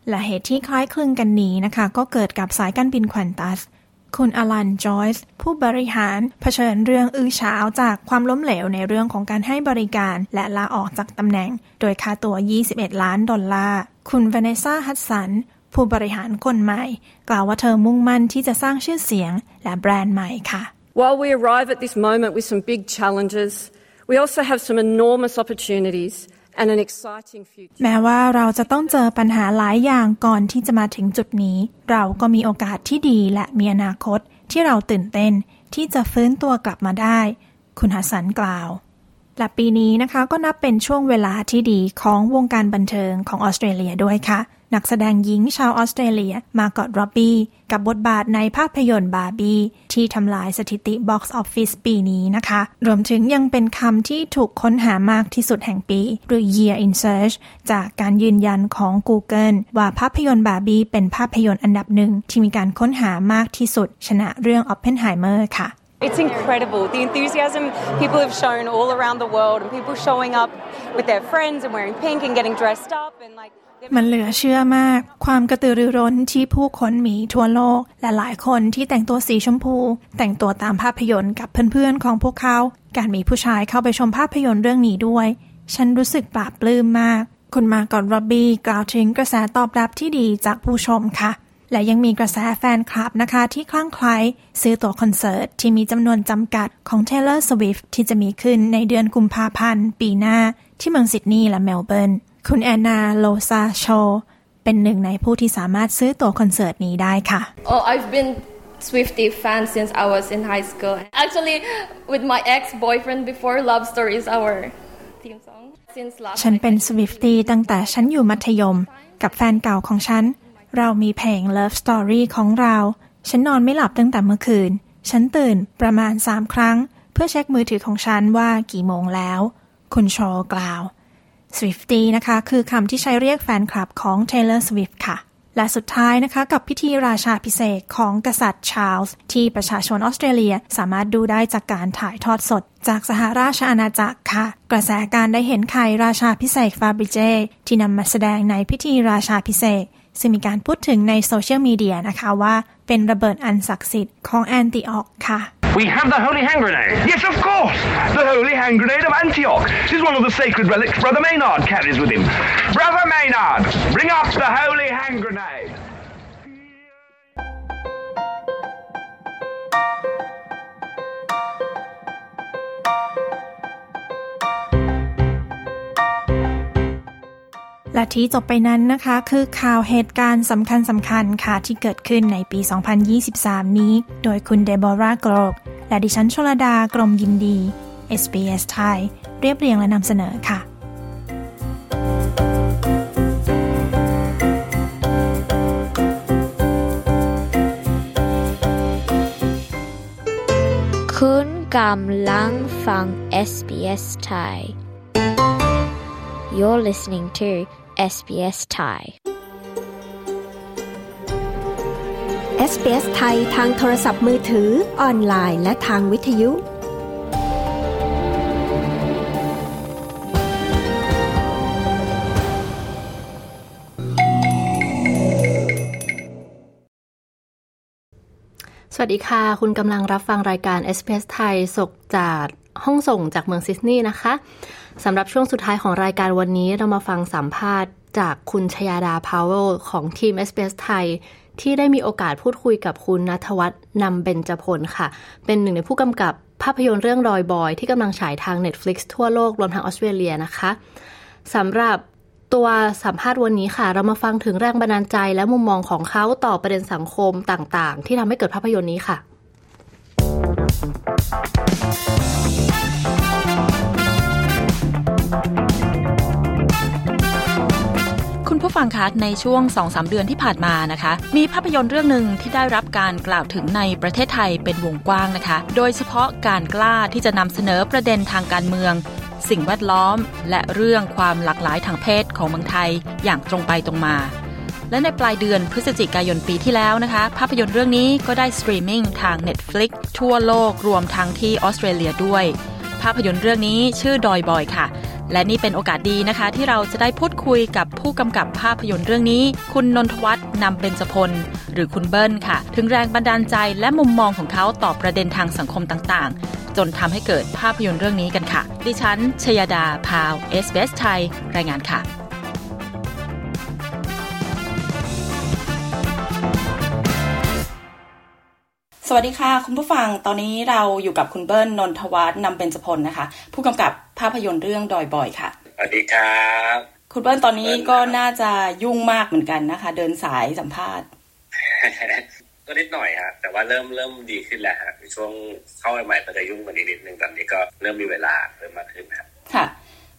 และเหตุที่คล้ายคลึงกันนี้นะคะ ก็เกิดกับสายการบินแควนตัส คุณอลันจอยส์ผู้บริหารเผชิญเรื่องอื้อฉาวจากความล้มเหลวในเรื่องของการให้บริการ และลาออกจากตำแหน่ง โดยค่าตัว 21 ล้านดอลลาร์ คุณเวเนซ่าฮัตสันผู้บริหารคนใหม่ กล่าวว่าเธอมุ่งมั่นที่จะสร้างชื่อเสียงและแบรนด์ใหม่ค่ะ While we arrive at this moment with some big challenges, we also have some enormous opportunities แม้ว่าเราจะต้องเจอปัญหาหลายอย่างก่อนที่จะมาถึงจุดนี้ เราก็มีโอกาสที่ดีและมีอนาคตที่เราตื่นเต้นที่จะฟื้นตัวกลับมาได้ คุณฮัสสันกล่าว และปีนี้นะคะก็นับเป็นช่วงเวลาที่ดีของวงการบันเทิงของออสเตรเลียด้วยค่ะ นักแสดงหญิงชาวออสเตรเลียมากอดร็อบบี้กับบทบาทในภาพยนตร์บาร์บี้ที่ทำลายสถิติบ็อกซ์ออฟฟิศปีนี้นะคะ รวมถึงยังเป็นคำที่ถูกค้นหามากที่สุดแห่งปี หรือ Year in Search จากการยืนยันของ Google ว่าภาพยนตร์บาร์บี้เป็นภาพยนตร์อันดับหนึ่งที่มีการค้นหามากที่สุด ชนะเรื่อง Oppenheimer ค่ะ It's incredible the enthusiasm people have shown all around the world and people showing up with their friends and wearing pink and getting dressed up and like มันเหลือเชื่อมาก ความกระตือรือร้นที่ผู้คนมีทั่วโลก และหลายคนที่แต่งตัวสีชมพู แต่งตัวตามภาพยนตร์กับเพื่อนๆของพวกเขา การมีผู้ชายเข้าไปชมภาพยนตร์เรื่องนี้ด้วย ฉันรู้สึกปลาบปลื้มมาก คุณมากอดร็อบบี้กล่าวถึงกระแสตอบรับที่ดีจากผู้ชมค่ะ และยังมีกระแสแฟนคลับนะคะ ที่คลั่งไคล้ซื้อตั๋วคอนเสิร์ตที่มีจำนวนจำกัดของ Taylor Swift ที่จะมีขึ้นในเดือนกุมภาพันธ์ปีหน้าที่เมืองซิดนีย์และเมลเบิร์น คุณแอนนาโลซาโชเป็นหนึ่งในผู้ที่สามารถซื้อตั๋วคอนเสิร์ตนี้ได้ค่ะ Oh, I've been Swifty fan since I was in high school. Actually, with my ex-boyfriend before, Love Story is our theme song. Since last ฉันเป็นสวิฟตี้ตั้งแต่ฉันอยู่มัธยม กับแฟนเก่าของฉัน เรามีเพลง Love Story ของเรา ฉันนอนไม่หลับตั้งแต่เมื่อคืน ฉันตื่นประมาณสามครั้ง เพื่อเช็คมือถือของฉันว่ากี่โมงแล้ว คุณโชว์กล่าว Swifty นะคะ คือคำที่ใช้เรียกแฟนคลับของ Taylor Swift ค่ะ และสุดท้ายนะคะกับพิธีราชาพิเศษของกษัตริย์ชาร์ลส์ที่ประชาชนออสเตรเลียสามารถดูได้จากการถ่ายทอดสด จากสหราชอาณาจักรค่ะ กระแสการได้เห็นไข่ราชาพิเศษฟาบริเจที่นำมาแสดงในพิธีราชาพิเศษซึ่งมีการพูดถึงในโซเชียลมีเดียนะคะว่าเป็นระเบิดอันศักดิ์สิทธิ์ของแอนติออกค่ะ We have the holy hand grenade. Yes, of course. The holy hand grenade of Antioch. This is one of the sacred relics Brother Maynard carries with him. Brother Maynard, bring up the holy hand grenade. และที่จบไปนั้นนะคะคือข่าวเหตุการณ์สำคัญสำคัญค่ะที่เกิดขึ้นในปี 2023 นี้ โดยคุณเดโบราโกรก และดิฉันชลดากรมยินดี SBS ไทย เรียบเรียงและนำเสนอค่ะคุณกำลังฟัง SBS Thai You're listening to SBS Thai SBS ไทยทางโทรศัพท์มือถือ ออนไลน์ และทางวิทยุ สวัสดีค่ะ คุณกำลังรับฟังรายการ s อ s ไทยสกจากห้องส่งจากเมืองซิดนีย์นะคะ สำหรับช่วงสุดท้ายของรายการวันนี้เรามาฟังสัมภาษณ์จากคุณชยาดาพาวเวลของทีม SBS ไทย ที่ได้มีโอกาสพูดคุยกับคุณนัทวัฒน์นำเบญจพลค่ะ เป็นหนึ่งในผู้กำกับภาพยนตร์เรื่องรอยบอย ที่กำลังฉายทาง Netflix ทั่วโลกรวมทั้งออสเตรเลียนะคะสำหรับตัวสัมภาษณ์วันนี้ค่ะ เรามาฟังถึงแรงบันดาลใจและมุมมองของเขาต่อประเด็นสังคมต่างๆ ที่ทำให้เกิดภาพยนตร์นี้ค่ะ ผู้ฟังคะในช่วง 2-3 เดือนที่ผ่านมานะคะ มีภาพยนตร์เรื่องหนึ่งที่ได้รับการกล่าวถึงในประเทศไทยเป็นวงกว้างนะคะ โดยเฉพาะการกล้าที่จะนำเสนอประเด็นทางการเมือง สิ่งแวดล้อม และเรื่องความหลากหลายทางเพศของเมืองไทยอย่างตรงไปตรงมา และในปลายเดือนพฤศจิกายนปีที่แล้วนะคะ ภาพยนตร์เรื่องนี้ก็ได้สตรีมมิ่งทาง Netflix ทั่วโลกรวมทั้งที่ออสเตรเลียด้วย ภาพยนตร์เรื่องนี้ชื่อดอยบอยค่ะ และนี่เป็นโอกาสดีนะคะ ที่เราจะได้พูดคุยกับผู้กำกับภาพยนตร์เรื่องนี้ คุณนนทวัฒน์นำเบญจพล หรือคุณเบิ้ลค่ะ ถึงแรงบันดาลใจและมุมมองของเขาต่อประเด็นทางสังคมต่างๆ จนทำให้เกิดภาพยนตร์เรื่องนี้กันค่ะ ดิฉันชยดาพาวเอสเบสไทยรายงานค่ะ วัสดีค่ะ คุณผู้ฟังตอนนี้เราอยู่กับคุณเบิ้ลนนทวัฒน์นำเบญจพลนะคะ ผู้กำกับภาพยนตร์เรื่องดอยบอยค่ะสวัสดีครับ คุณเบิ้ลตอนนี้ก็น่าจะยุ่งมากเหมือนกันนะคะ เดินสายสัมภาษณ์ก็นิดหน่อยฮะแต่ว่าเริ่มเริ่มดีขึ้นแล้วฮะในช่วงเข้าใหม่ๆก็จะยุ่งกว่านี้นิดนึงตอนนี้ก็เริ่มมีเวลาเริ่มมากขึ้นครับค่ะ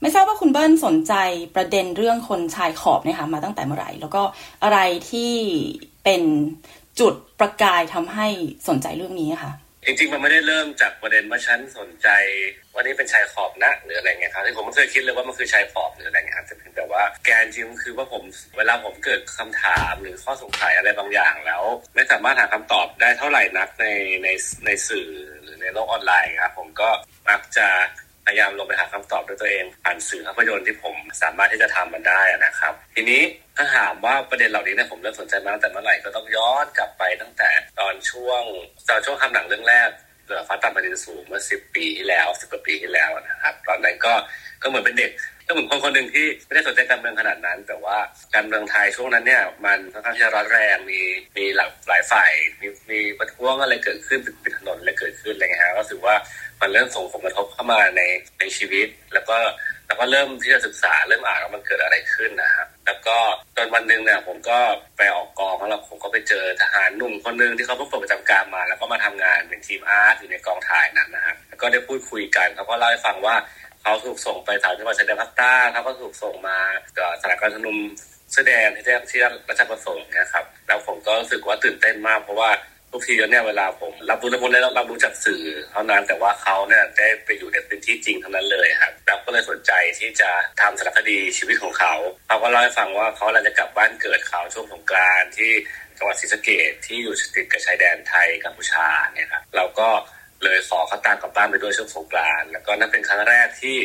ไม่ทราบว่าคุณเบิ้ลสนใจประเด็นเรื่องคนชายขอบเนี่ยค่ะมาตั้งแต่เมื่อไหร่ แล้วก็อะไรที่เป็น จุดประกายทำให้สนใจเรื่องนี้ค่ะ จริงๆ มันไม่ได้เริ่มจากประเด็นว่าฉันสนใจว่านี่เป็นชายขอบนะหรืออะไรเงี้ยครับที่ผมไม่เคยคิดเลยว่ามันคือชายขอบหรืออะไรเงี้ยครับแต่เพียงแต่ว่าแกนจริงคือว่าผมเวลาผมเกิดคำถามหรือข้อสงสัยอะไรบางอย่างแล้ว ไม่สามารถหาคำตอบได้เท่าไหร่นักในในในสื่อหรือในโลกออนไลน์ครับผมก็มักจะ พยายามลงไปหาคำตอบด้วยตัวเองผ่านสื่อภาพยนตร์ที่ผมสามารถที่จะทำมันได้นะครับ ทีนี้ถ้าถามว่าประเด็นเหล่านี้เนี่ยผมเริ่มสนใจมาตั้งแต่เมื่อไหร่ก็ต้องย้อนกลับไปตั้งแต่ตอนช่วงตอนช่วงทำหนังเรื่องแรกเรือฟ้าต่ำแผ่นดินสูงเมื่อสิบปีที่แล้วสิบกว่าปีที่แล้วนะครับ ตอนนั้นก็ก็เหมือนเป็นเด็กก็เหมือนคนคนหนึ่งที่ไม่ได้สนใจการเมืองขนาดนั้น แต่ว่าการเมืองไทยช่วงนั้นเนี่ยมันค่อนข้างที่จะร้อนแรงมีมีหลากหลายฝ่ายมีมีประท้วงอะไรเกิดขึ้นปิดถนนอะไรเกิดขึ้นอะไรเงี้ยฮะก็รู้สึกว่า มันเริ่มส่งผลกระทบเข้ามาในในชีวิต แล้วก็แล้วก็เริ่มที่จะศึกษาเริ่มอ่านว่ามันเกิดอะไรขึ้นนะครับแล้วก็ตอนวันหนึ่งเนี่ยผมก็ไปออกกองแล้วผมก็ไปเจอทหารหนุ่มคนหนึ่งที่เขาเพิ่งปลดประจำการมา แล้วก็มาทำงานเป็นทีมอาร์ตอยู่ในกองถ่ายนั้นนะครับแล้วก็ได้พูดคุยกันเขาก็เล่าให้ฟังว่าเขาถูกส่งไปสามจังหวัดชายแดนภาคใต้เขาก็ถูกส่งมาสถานการณ์ชุมนุมเสื้อแดงที่ที่ราชประสงค์นะครับแล้วผมก็รู้สึกว่าตื่นเต้นมากเพราะว่า ทุกทีเนี่ยเวลาผมรับรู้ในคนได้รับรู้จากสื่อเท่านั้นแต่ว่าเขาเนี่ยได้ไปอยู่ในพื้นที่จริงเท่านั้นเลยครับแล้วก็เลยสนใจที่จะทำสารคดีชีวิตของเขาเขาก็เล่าให้ฟังว่าเขาเราจะกลับบ้านเกิดเขาช่วงสงกรานต์ที่จังหวัดศรีสะเกดที่อยู่ติดกับชายแดนไทยกัมพูชาเนี่ยครับเราก็เลยขอเขาตามกลับบ้านไปด้วยช่วงสงกรานต์แล้วก็นั่นเป็นครั้งแรกที่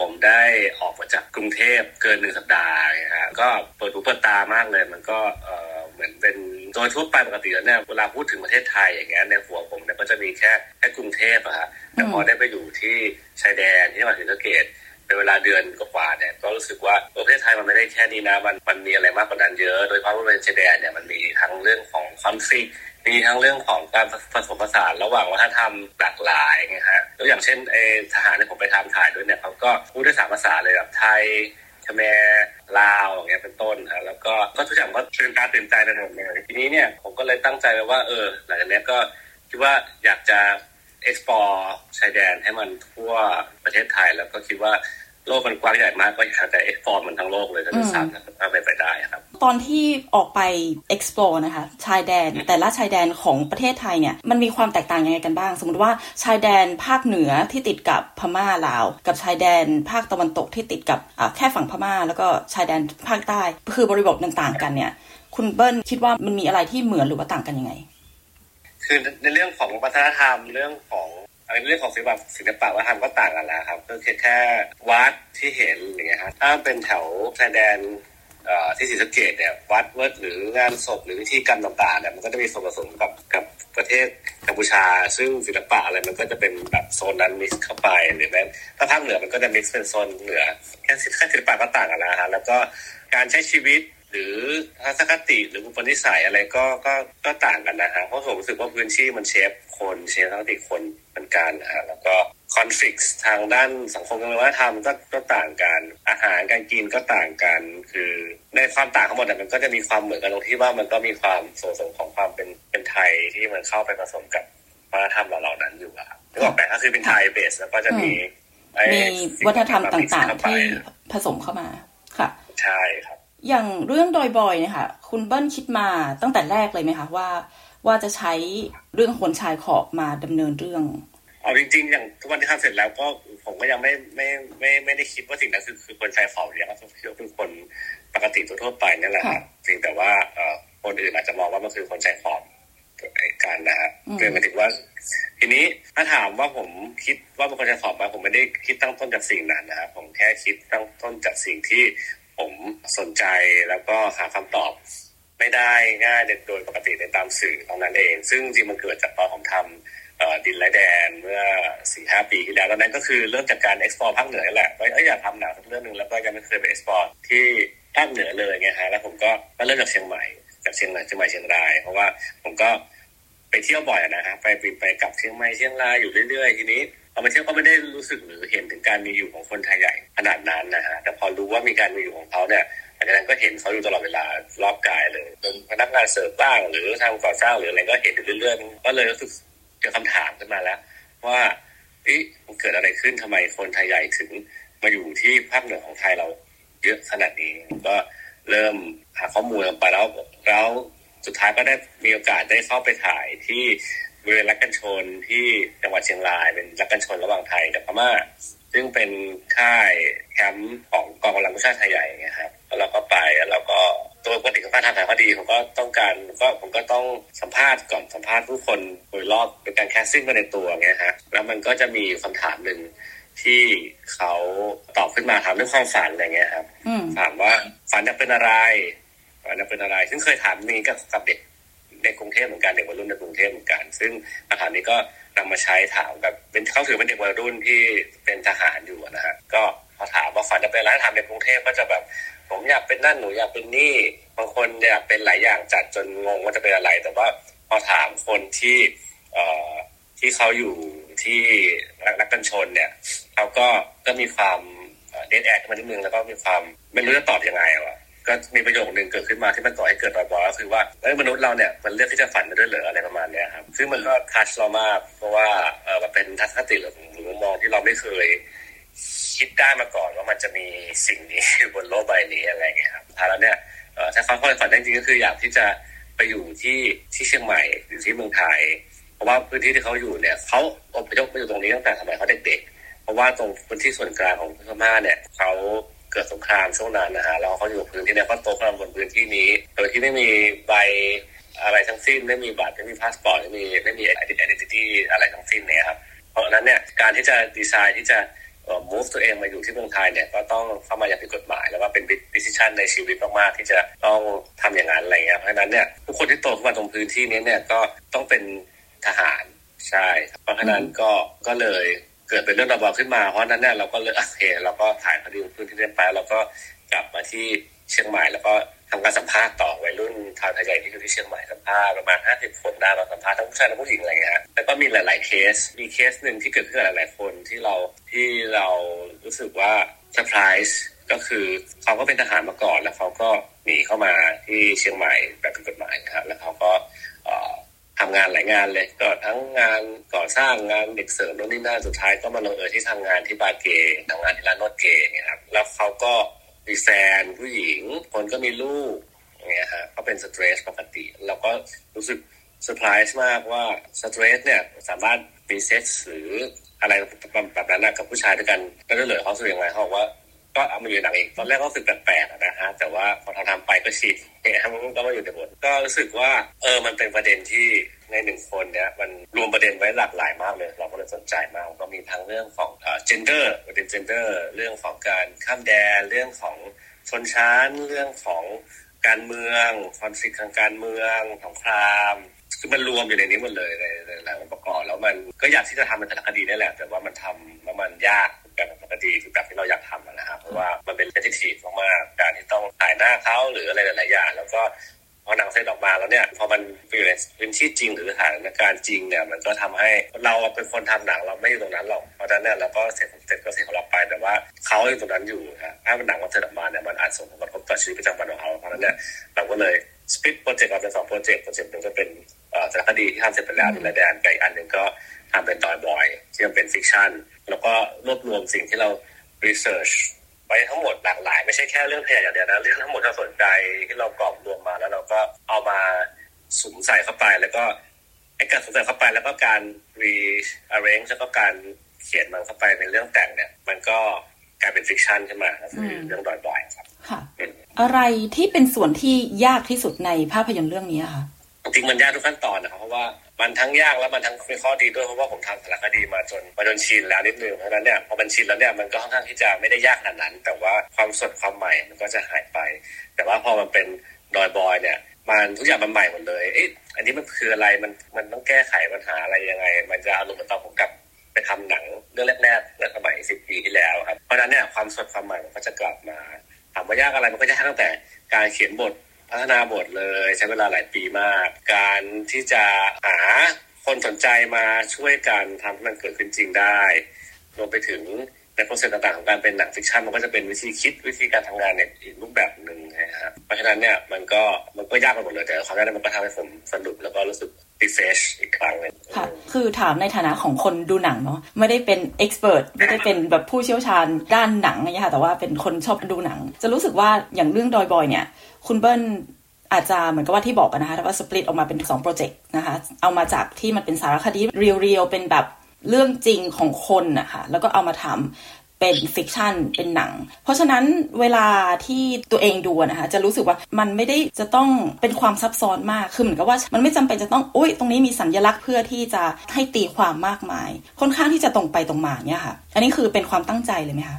ผมได้ออกมาจากกรุงเทพเกินหนึ่งสัปดาห์นะฮะก็เปิดหูเปิดตามากเลยมันก็เออเหมือนเป็นโดยทั่วไปปกติแล้วเนี่ยเวลาพูดถึงประเทศไทยอย่างเงี้ยในหัวผมเนี่ยก็จะมีแค่แค่กรุงเทพอะฮะแต่พอได้ไปอยู่ที่ชายแดนที่จังหวัดศรีสะเกดเป็นเวลาเดือนกว่าเนี่ยก็รู้สึกว่าประเทศไทยมันไม่ได้แค่นี้นะมันมันมีอะไรมากกว่านั้นเยอะ โดยเฉพาะบริเวณชายแดนเนี่ยมันมีทั้งเรื่องของคอนฟ lict มีทั้งเรื่องของการผสมผสานระหว่างวัฒนธรรมหลากหลายไงฮะแล้วอย่างเช่นไอทหารที่ผมไปทำถ่ายด้วยเนี่ยเขาก็พูดได้สามภาษาเลยแบบไทยเมรลาวอย่างเงี้ยเป็นต้นฮะแล้วก็ก็ทุกอย่างก็ตื่นตาตื่นใจไปหมดเลยทีนี้เนี่ยผมก็เลยตั้งใจไว้ว่าเออหลังจากนี้ก็คิดว่าอยากจะ explore ชายแดนให้มันทั่วประเทศไทยแล้วก็คิดว่า โลกมันกว้างใหญ่มากก็อยากจะ explore มันทั้งโลกเลยถ้าจะสามารถถ้าไปไปได้ครับ ตอนที่ออกไป explore นะคะ ชายแดนแต่ละชายแดนของประเทศไทยเนี่ยมันมีความแตกต่างยังไงกันบ้าง สมมติว่าชายแดนภาคเหนือที่ติดกับพม่าลาว กับชายแดนภาคตะวันตกที่ติดกับแค่ฝั่งพม่า แล้วก็ชายแดนภาคใต้คือบริบทต่างๆ กันเนี่ยคุณเบิ้ลคิดว่ามันมีอะไรที่เหมือนหรือว่าต่างกันยังไง คือในเรื่องของวัฒนธรรมเรื่องของ ในเรื่องของศิลปะศิลปะวัฒนธรรมก็ต่างกันแล้วครับ ก็คือแค่วัดที่เห็นอย่างเงี้ยครับถ้าเป็นแถวชายแดนที่ศรีสะเกดเนี่ยวัดเวัดหรืองานศพหรือวิธีกรรมต่างๆเนี่ยมันก็จะมีส่วนผสมกับกับประเทศกัมพูชา ซึ่งศิลปะอะไรมันก็จะเป็นแบบโซนนั้นมิกซ์เข้าไปหรือแม้ถ้าภาคเหนือมันก็จะมิกซ์เป็นโซนเหนือแค่แค่ศิลปะก็ต่างกันนะฮะแล้วก็การใช้ชีวิต หรือทัศนคติหรืออุปนิสัยอะไรก็ก็ก็ต่างกันนะฮะเพราะผมรู้สึกว่าพื้นที่มันเชฟคนเชฟทัศนคติคนเหมือนกันนะฮะแล้วก็คอนฟ lict ทางด้านสังคมวัฒนธรรมก็ก็ต่างกัน อาหารการกินก็ต่างกัน คือในความต่างทั้งหมดมันก็จะมีความเหมือนกันตรงที่ว่ามันก็มีความโสสมของความเป็นเป็นไทยที่มันเข้าไปผสมกับวัฒนธรรมเหล่านั้นอยู่ครับนึกออกไหมก็คือเป็นไทยเบสแล้วก็จะมีมีวัฒนธรรมต่างๆที่ผสมเข้ามาค่ะ ใช่ครับ อย่างเรื่องดอยบอยเนี่ยค่ะ คุณเบิ้ลคิดมาตั้งแต่แรกเลยไหมคะว่า ว่าจะใช้เรื่องคนชายขอบมาดำเนินเรื่องเอาจริงๆ อย่างทุกวันที่ทำเสร็จแล้วก็ผมก็ยังไม่ไม่ไม่ไม่ได้คิดว่าสิ่งนั้นคือคือคนชายขอบอย่างก็คิดว่าเป็นคนปกติทั่วไปนั่นแหละครับจริงแต่ว่าเอ่อคนอื่นอาจจะมองว่ามันคือคนชายขอบการนะฮะเลยมาถึงว่า ทีนี้ถ้าถามว่าผมคิดว่าเป็นคนชายขอบมาผมไม่ได้คิดตั้งต้นจากสิ่งนั้นนะครับผมแค่คิดตั้งต้นจากสิ่งที่ ผมสนใจแล้วก็หาคำตอบไม่ได้ง่ายโดยปกติในตามสื่อตรงนั้นเอง ซึ่งจริงมันเกิดจากตอนผมทำดินไร้แดนเมื่อสี่ห้าปีที่แล้วตอนนั้นก็คือเริ่มจากการ explore ภาคเหนือแหละว่าอยากทำหนังสักเรื่องหนึ่งแล้วก็ยังไม่เคยไป explore ที่ภาคเหนือเลยไงฮะแล้วผมก็เริ่มจากเชียงใหม่จากเชียงใหม่เชียงใหม่เชียงราย เพราะว่าผมก็ไปเที่ยวบ่อยนะฮะไปบินไปกลับเชียงใหม่เชียงรายอยู่เรื่อยๆ ทีนี้ พอมาเที่ยวก็ไม่ได้รู้สึกหรือเห็นถึงการมีอยู่ของคนไทยใหญ่ขนาดนั้นนะฮะแต่พอรู้ว่ามีการมีอยู่ของเขาเนี่ยหลังจากนั้นก็เห็นเขาอยู่ตลอดเวลารอบกายเลยเป็นพนักงานเสิร์ฟบ้างหรือทำก่อสร้างหรืออะไรก็เห็นอยู่เรื่อยๆก็เลยรู้สึกเกิดคำถามขึ้นมาแล้ว ว่าเอ๊ะมันเกิดอะไรขึ้นทำไมคนไทยใหญ่ถึงมาอยู่ที่ภาคเหนือของไทยเราเยอะขนาดนี้ก็เริ่มหาข้อมูลไปแล้วแล้วสุดท้ายก็ได้มีโอกาสได้เข้าไปถ่ายที่ บริเวณรักกันชนที่จังหวัดเชียงราย เป็นรักกันชนระหว่างไทยกับพม่าซึ่งเป็นค่ายแคมป์ของกองกำลังผู้ชาติไทยใหญ่ไงครับแล้วเราก็ไปแล้วเราก็ตัวปกติของการทำถ่ายพอดีผมก็ต้องการก็ผมก็ต้องสัมภาษณ์ก่อนสัมภาษณ์ผู้คนโดยรอบเป็นการแคสซิ่งไปในตัวไงฮะแล้วมันก็จะมีคำถามหนึ่งที่เขาตอบขึ้นมาถามเรื่องความฝันอะไรเงี้ยครับถามว่าฝันจะเป็นอะไรฝันจะเป็นอะไร ซึ่งเคยถามนี้กับเด็ก ในกรุงเทพเหมือนกันเด็กวัยรุ่นในกรุงเทพเหมือนกัน ซึ่งคำถามนี้ก็นำมาใช้ถามกับเป็นเขาถือเป็นเด็กวัยรุ่นที่เป็นทหารอยู่นะฮะก็พอถามว่าฝันจะเป็นอะไรถามในกรุงเทพก็จะแบบ ผมอยากเป็นนั่นหนูอยากเป็นนี่บางคนอยากเป็นหลายอย่างจัดจนงงว่าจะเป็นอะไร แต่ว่าพอถามคนที่เอ่อที่เขาอยู่ที่รักกันชนเนี่ยเขาก็ก็มีความเดนแอดมานิดนึงแล้วก็มีความไม่รู้จะตอบยังไงวะ ก็มีประโยคนึงเกิดขึ้นมาที่มันก่อให้เกิดบ่อยๆก็คือว่าเอ้มนุษย์เราเนี่ยมันเลือกที่จะฝันมาด้วยเหรออะไรประมาณเนี้ยครับซึ่งมันก็ทัชเรามากเพราะว่าเออมันเป็นทัศนคติหรือมุมมองที่เราไม่เคยคิดได้มาก่อนว่ามันจะมีสิ่งนี้บนโลกใบนี้อะไรเงี้ยครับท้ายแล้วเนี่ยถ้าเขาค่อยฝันจริงๆก็คืออยากที่จะไปอยู่ที่ที่เชียงใหม่อยู่ที่เมืองไทย เพราะว่าพื้นที่ที่เขาอยู่เนี่ยเขาอพยพมาอยู่ตรงนี้ตั้งแต่สมัยเขาเด็กๆ เพราะว่าตรงพื้นที่ส่วนกลางของพม่าเนี่ยเขา เกิดสงครามช่วงนั้นนะฮะแล้วเขาอยู่พื้นที่นี้ก็โตขึ้นบนพื้นที่นี้โดยที่ไม่มีใบอะไรทั้งสิ้นไม่มีบัตรไม่มีพาสปอร์ตไม่มีไม่มี identity อะไรทั้งสิ้นเนี่ยครับเพราะนั้นเนี่ยการที่จะ decide ที่จะ move ตัวเองมาอยู่ที่เมืองไทยเนี่ยก็ต้องเข้ามาอย่างผิดกฎหมาย แล้วก็เป็น decision ในชีวิตมากๆที่จะต้องทำอย่างนั้นอะไรเงี้ยเพราะฉะนั้นเนี่ยผู้คนที่โตขึ้นมาตรงพื้นที่นี้เนี่ยก็ต้องเป็นทหารใช่เพราะฉะนั้นก็ก็เลย เกิดเป็นเรื่องระบาขึ้นมาเพราะนั้นเนี่ยเราก็เลยโอเคเราก็ถ่ายคดีพื้นที่เรียบร้อยเราก็กลับมาที่เชียงใหม่แล้วก็ทำการสัมภาษณ์ต่อวัยรุ่นชาวไทยใหญ่ที่อยู่ที่เชียงใหม่สัมภาษณ์ประมาณห้าสิบคนได้เราสัมภาษณ์ทั้งผู้ชายและผู้หญิงอะไรเงี้ยแล้วก็มีหลาย ๆ เคส มีเคสหนึ่งที่เกิดขึ้นหลาย ๆ คนที่เราที่เรารู้สึกว่าเซอร์ไพรส์ก็คือเขาก็เป็นทหารมาก่อนแล้วเขาก็หนีเข้ามาที่เชียงใหม่แบบผิดกฎหมายครับแล้วเขาก็ ทำงานหลายงานเลย ก็ทั้งงานก่อสร้างงานเด็กเสิร์ฟโน่นนี่นั่นสุดท้ายก็มาลงเอยที่ทำงานที่บาร์เกย์ทำงานที่ร้านนวดเกย์เนี่ยครับแล้วเขาก็มีแฟนผู้หญิง คนก็มีลูกอย่างเงี้ยฮะก็เป็น straight ปกติ เราก็รู้สึกเซอร์ไพรส์มากว่าสเตรสเนี่ยสามารถมีเซ็กซ์หรืออะไรแบบนั้นกับผู้ชายด้วยกันแล้วเลือเขาสุดยังไงเขาบอกว่า ก็เอามาอยู่หนังเองตอนแรกก็รู้สึกแปลกๆนะฮะแต่ว่าพอทำทำไปก็ชินเนี่ยมันก็มาอยู่ในบทก็รู้สึกว่าเออมันเป็นประเด็นที่ในหนึ่งคนเนี่ยมันรวมประเด็นไว้หลากหลายมากเลย เราก็เลยสนใจมากก็มีทั้งเรื่องของเอ่อ gender ประเด็น gender เรื่องของการข้ามแดนเรื่องของชนชั้น เรื่องของการเมืองคอนฟ lict ทางการเมืองของครามคือมันรวมอยู่ในนี้หมดเลยในหลายองค์ประกอบแล้วมันก็อยากที่จะทำเป็นสารคดีนี่แหละ แต่ว่ามันทำแล้วมันยาก การทำคดีที่แบบที่เราอยากทำนะครับเพราะว่ามันเป็นเซนซิทีฟมากๆการที่ต้องถ่ายหน้าเขาหรืออะไรหลายๆอย่าง แล้วก็พอหนังเสร็จออกมาแล้วเนี่ยพอมันอยู่ในพื้นที่จริงหรือสถานการณ์จริงเนี่ยมันก็ทำให้เราเป็นคนทำหนังเราไม่อยู่ตรงนั้นหรอกเพราะฉะนั้นเนี่ยเราก็เสร็จเสร็จก็เสร็จของเราไปแต่ว่าเขาอยู่ตรงนั้นอยู่นะถ้ามันหนังมันเสร็จออกมาเนี่ยมันอาจส่งผลกระทบต่อชีวิตประจำวันของเขาเพราะฉะนั้นเนี่ยเราก็เลย split โปรเจกต์ออกเป็นสองโปรเจกต์โปรเจกต์หนึ่งก็เป็นสารคดีที่ทำเสร็จไปแล้วดินไร้แดนกับอีกอันหนึ่งก็ทำเป็นดอยบอยที่มันเป็น fiction แล้วก็รวบรวมสิ่งที่เรา research ไว้ทั้งหมดหลากหลาย ไม่ใช่แค่เรื่องเพลอย่างเดียวนะเรื่องทั้งหมดที่เราสนใจที่เรารวบรวมมาแล้วเราก็เอามาสุมใส่เข้าไปแล้วก็ไอ้การสุมใส่เข้าไปแล้วก็การ rearrange แล้วก็การเขียนมันเข้าไปในเรื่องแต่งเนี่ย มันก็กลายเป็น fiction ขึ้นมาคือเรื่องดอยบอยครับค่ะ อะไรที่เป็นส่วนที่ยากที่สุดในภาพยนตร์เรื่องนี้คะจริงมันยากทุกขั้นตอนนะครับเพราะว่ามันทั้งยากแล้วมันทั้งเป็นข้อดีด้วยเพราะว่าผมทำสารคดีมาจนมาจนชินแล้วนิดนึงเพราะฉะนั้นเนี่ยพอมันชินแล้วเนี่ยมันก็ค่อนข้างที่จะไม่ได้ยากขนาดนั้น แต่ว่าความสดความใหม่มันก็จะหายไป แต่ว่าพอมันเป็นดอยบอยเนี่ยมันทุกอย่างมันใหม่หมดเลยเอ๊ะอันนี้มันคืออะไรมันมันต้องแก้ไขปัญหาอะไรยังไง มันจะอารมณ์เหมือนตอนผมกลับไปทำหนังเรื่องแรกๆเมื่อสมัยสิบปีที่แล้วครับเพราะฉะนั้นเนี่ยความสดความใหม่มันก็จะกลับมา ถามว่ายากอะไรมันก็ยากตั้งแต่การเขียนบทพัฒนาบทเลยใช้เวลาหลายปีมาก การที่จะหาคนสนใจมาช่วยกันทำให้มันเกิดขึ้นจริงได้รวมไปถึง ใน process ต่างๆของการเป็นหนัง fiction มันก็จะเป็นวิธีคิดวิธีการทำงานในอีกรูปแบบหนึ่งนะครับเพราะฉะนั้นเนี่ยมันก็มันก็ยากไปหมดเลยแต่ความยากนั้นมันก็ทำให้ผมสนุกแล้วก็รู้สึก refresh อีกครั้งหนึ่งค่ะ คือถามในฐานะของคนดูหนังเนาะไม่ได้เป็น expert ไม่ได้เป็นแบบผู้เชี่ยวชาญด้านหนังไรเงี้ยค่ะแต่ว่าเป็นคนชอบดูหนัง จะรู้สึกว่าอย่างเรื่องดอยบอยเนี่ย คุณเบิ้ลอาจจะเหมือนกับว่าที่บอกกันนะคะว่า split ออกมาเป็น2โปรเจกต์นะคะเอามาจากที่มันเป็นสารคดี real ๆเป็นแบบ เรื่องจริงของคนนะคะแล้วก็เอามาทำเป็น fiction เป็นหนัง เพราะฉะนั้นเวลาที่ตัวเองดูนะคะจะรู้สึกว่ามันไม่ได้จะต้องเป็นความซับซ้อนมากคือเหมือนกับว่ามันไม่จำเป็นจะต้องอุ้ยตรงนี้มีสัญลักษณ์เพื่อที่จะให้ตีความมากมาย ค่อนข้างที่จะตรงไปตรงมาเนี่ยค่ะ อันนี้คือเป็นความตั้งใจเลยไหมคะ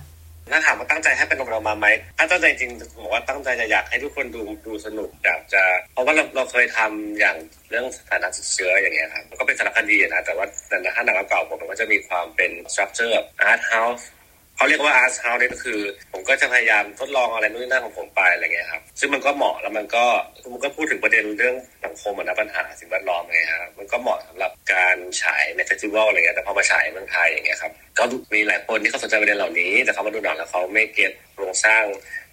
ถ้าถามว่าตั้งใจให้เป็นขออกมาไหมถ้าตั้งใจจริงผมว่าตั้งใจจะอยากให้ทุกคนดูดูสนุกอยากจะ เพราะว่าเราเราเคยทำอย่างเรื่องสถานะติดเชื้ออย่างเงี้ยครับก็เป็นสารคดีนะแต่ว่าในถ้าหนังเก่าผมมันก็จะมีความเป็นสตรัคเจอร์art house เขาเรียกว่า art house นี่ก็คือ ผมก็จะพยายามทดลองอะไรนู่นนั่นของผมไปอะไรเงี้ยครับซึ่งมันก็เหมาะแล้วมันก็มันก็พูดถึงประเด็นเรื่องสังคมนะปัญหาสิ่งแวดล้อมไงครับมันก็เหมาะสำหรับการฉายใน festival อะไรเงี้ยแต่พอมาฉายเมืองไทยอย่างเงี้ยครับก็มีหลายคนที่เขาสนใจประเด็นเหล่านี้ แต่เขามาดูหนังแล้วเขาไม่ get โครงสร้าง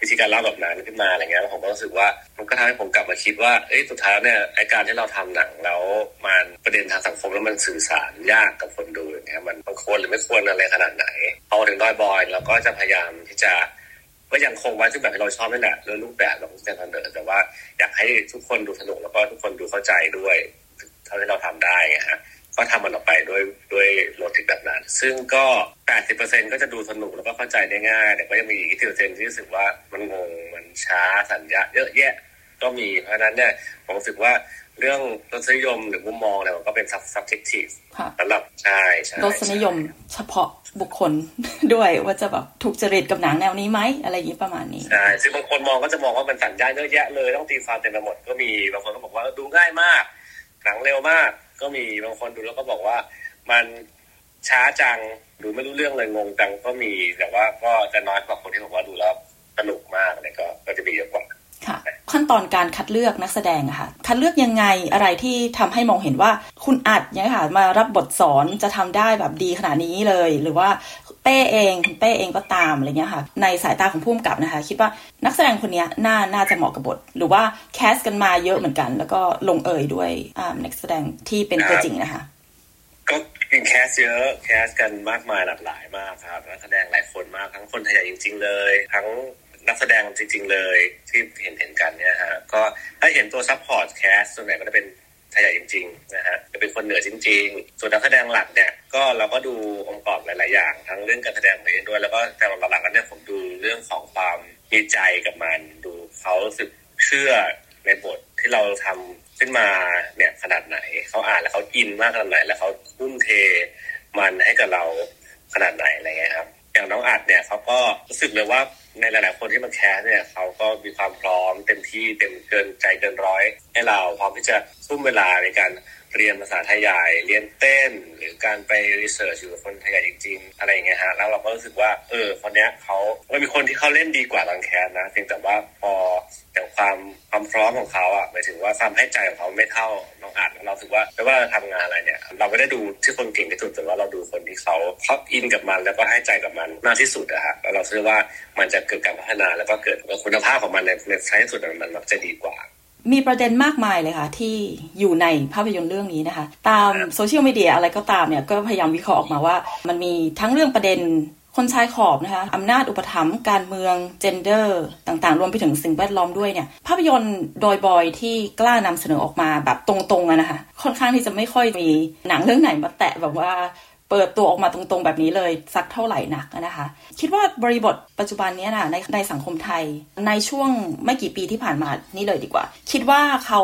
วิธีการเล่าแบบนั้นขึ้นมาอะไรเงี้ยแล้วผมก็รู้สึกว่ามันก็ทำให้ผมกลับมาคิดว่าเอ้ยสุดท้ายเนี่ยไอ้การที่เราทำหนังแล้วมันประเด็นทางสังคมแล้วมันสื่อสารยากกับคนดูอย่างเงี้ยมันมันควรหรือไม่ควรอะไรขนาดไหนพอถึงดอยบอยเราก็จะพยายามที่จะก็ยังคงไว้ซึ่งแบบที่เราชอบนั่นแหละเรื่องรูปแบบของเซนเนอร์แต่ว่าอยากให้ทุกคนดูสนุกแล้วก็ทุกคนดูเข้าใจด้วยเท่าที่เราทำได้ฮะ ก็ทำมันออกไปด้วยด้วยโลจิกแบบนั้น ซึ่งก็ 80%ก็จะดูสนุกแล้วก็เข้าใจได้ง่าย แต่ก็ยังมีอีก20%ที่รู้สึกว่ามันงงมันช้าสัญญาเยอะแยะก็มี เพราะฉะนั้นเนี่ยผมรู้สึกว่าเรื่องรสนิยมหรือมุมมองอะไรมันก็เป็น subjective สำหรับใช่ใช่รสนิยมเฉพาะบุคคลด้วยว่าจะแบบถูกจริตกับหนังแนวนี้ไหมอะไรอย่างนี้ประมาณนี้ใช่ซึ่งบางคนมองก็จะมองว่ามันสัญญาเยอะแยะเลย ต้องตีความเต็มไปหมดก็มีบางคนก็บอกว่าดูง่ายมากหนังเร็วมาก ก็มีบางคนดูแล้วก็บอกว่า มันช้าจังดูไม่รู้เรื่องเลยงงจังก็มีแต่ว่าก็จะน้อยกว่าคนที่บอกว่าดูแล้วสนุกมากอะไรก็ก็จะมีเยอะกว่าค่ะ ขั้นตอนการคัดเลือกนักแสดงอะค่ะคัดเลือกยังไงอะไรที่ทำให้มองเห็นว่าคุณอัดเนี่ยค่ะมารับบทสอนจะทำได้แบบดีขนาดนี้เลย หรือว่า ป้เองคุณเป้เองก็ตามอะไรเงี้ยค่ะ ในสายตาของผู้กำกับนะคะ คิดว่านักแสดงคนนี้น่าน่าจะเหมาะกับบท หรือว่าแคสกันมาเยอะเหมือนกัน แล้วก็ลงเอยด้วยนักแสดงที่เป็นตัวจริงนะคะก็มี cast เยอะ cast กันมากมายหลากหลายมากครับนักแสดงหลายคนมากทั้งคนไทยจริง ๆ เลย ทั้งนักแสดงจริง ๆ เลยที่เห็นเห็นกันเนี่ยฮะก็ถ้าเห็นตัว support cast ส่วนใหญ่ก็จะเป็น ไทยจริงๆนะฮะจะเป็นคนเหนือจริง ๆ ส่วนนักแสดงหลักเนี่ยก็เราก็ดูองค์ประกอบหลาย ๆ อย่าง ทั้งเรื่องการแสดงเองด้วย แล้วก็แต่หลักๆกันเนี่ยผมดูเรื่องของความมีใจกับมัน ดูเขารู้สึกเชื่อในบทที่เราทำขึ้นมาเนี่ยขนาดไหนเขาอ่านแล้วเขาอินมากขนาดไหน แล้วเขาทุ่มเทมันให้กับเราขนาดไหนอะไรเงี้ยครับ อย่างน้องอัดเนี่ยเขาก็รู้สึกเลยว่าในหลาย ๆ คนที่มาแคสเนี่ยเขาก็มีความพร้อมเต็มที่เต็มเกินใจเกินร้อย ให้เราพร้อมที่จะทุ่มเวลาในการ เรียนภาษาไทยใหญ่เรียนเต้น หรือการไปรีเสิร์ชอยู่กับคนไทยใหญ่จริง ๆ อะไรอย่างเงี้ยฮะแล้วเราก็รู้สึกว่าเออคนเนี้ยเขามันมีคนที่เขาเล่นดีกว่าลังแคนนะเพียงแต่ว่าพออย่างความความพร้อมของเขาอะหมายถึงว่าความให้ใจของเขาไม่เท่าน้องอัดเราถือว่าไม่ว่าทำงานอะไรเนี่ย เราไม่ได้ดูที่คนเก่งที่สุดแต่ว่าเราดูคนที่เขาเขาอินกับมัน แล้วก็ให้ใจกับมันมากที่สุดอะฮะแล้วเราเชื่อว่ามันจะเกิดการพัฒนาแล้วก็เกิดคุณภาพของมันในในท้ายที่สุดมันมักจะดีกว่า มีประเด็นมากมายเลยค่ะ ที่อยู่ในภาพยนตร์เรื่องนี้นะคะ ตามโซเชียลมีเดียอะไรก็ตามเนี่ย ก็พยายามวิเคราะห์ออกมาว่า มันมีทั้งเรื่องประเด็นคนชายขอบนะคะอำนาจอุปถัมภ์การเมืองเจนเดอร์ ต่างๆ รวมไปถึงสิ่งแวดล้อมด้วยเนี่ย ภาพยนตร์โดยบอยที่กล้านำเสนอออกมาแบบตรงๆอะนะคะ ค่อนข้างที่จะไม่ค่อยมีหนังเรื่องไหนมาแตะแบบว่า เปิดตัวออกมาตรงๆ แบบนี้เลยสักเท่าไหร่นักนะคะ คิดว่าบริบทปัจจุบันนี้นะในในสังคมไทยในช่วงไม่กี่ปีที่ผ่านมานี่เลยดีกว่า คิดว่าเขา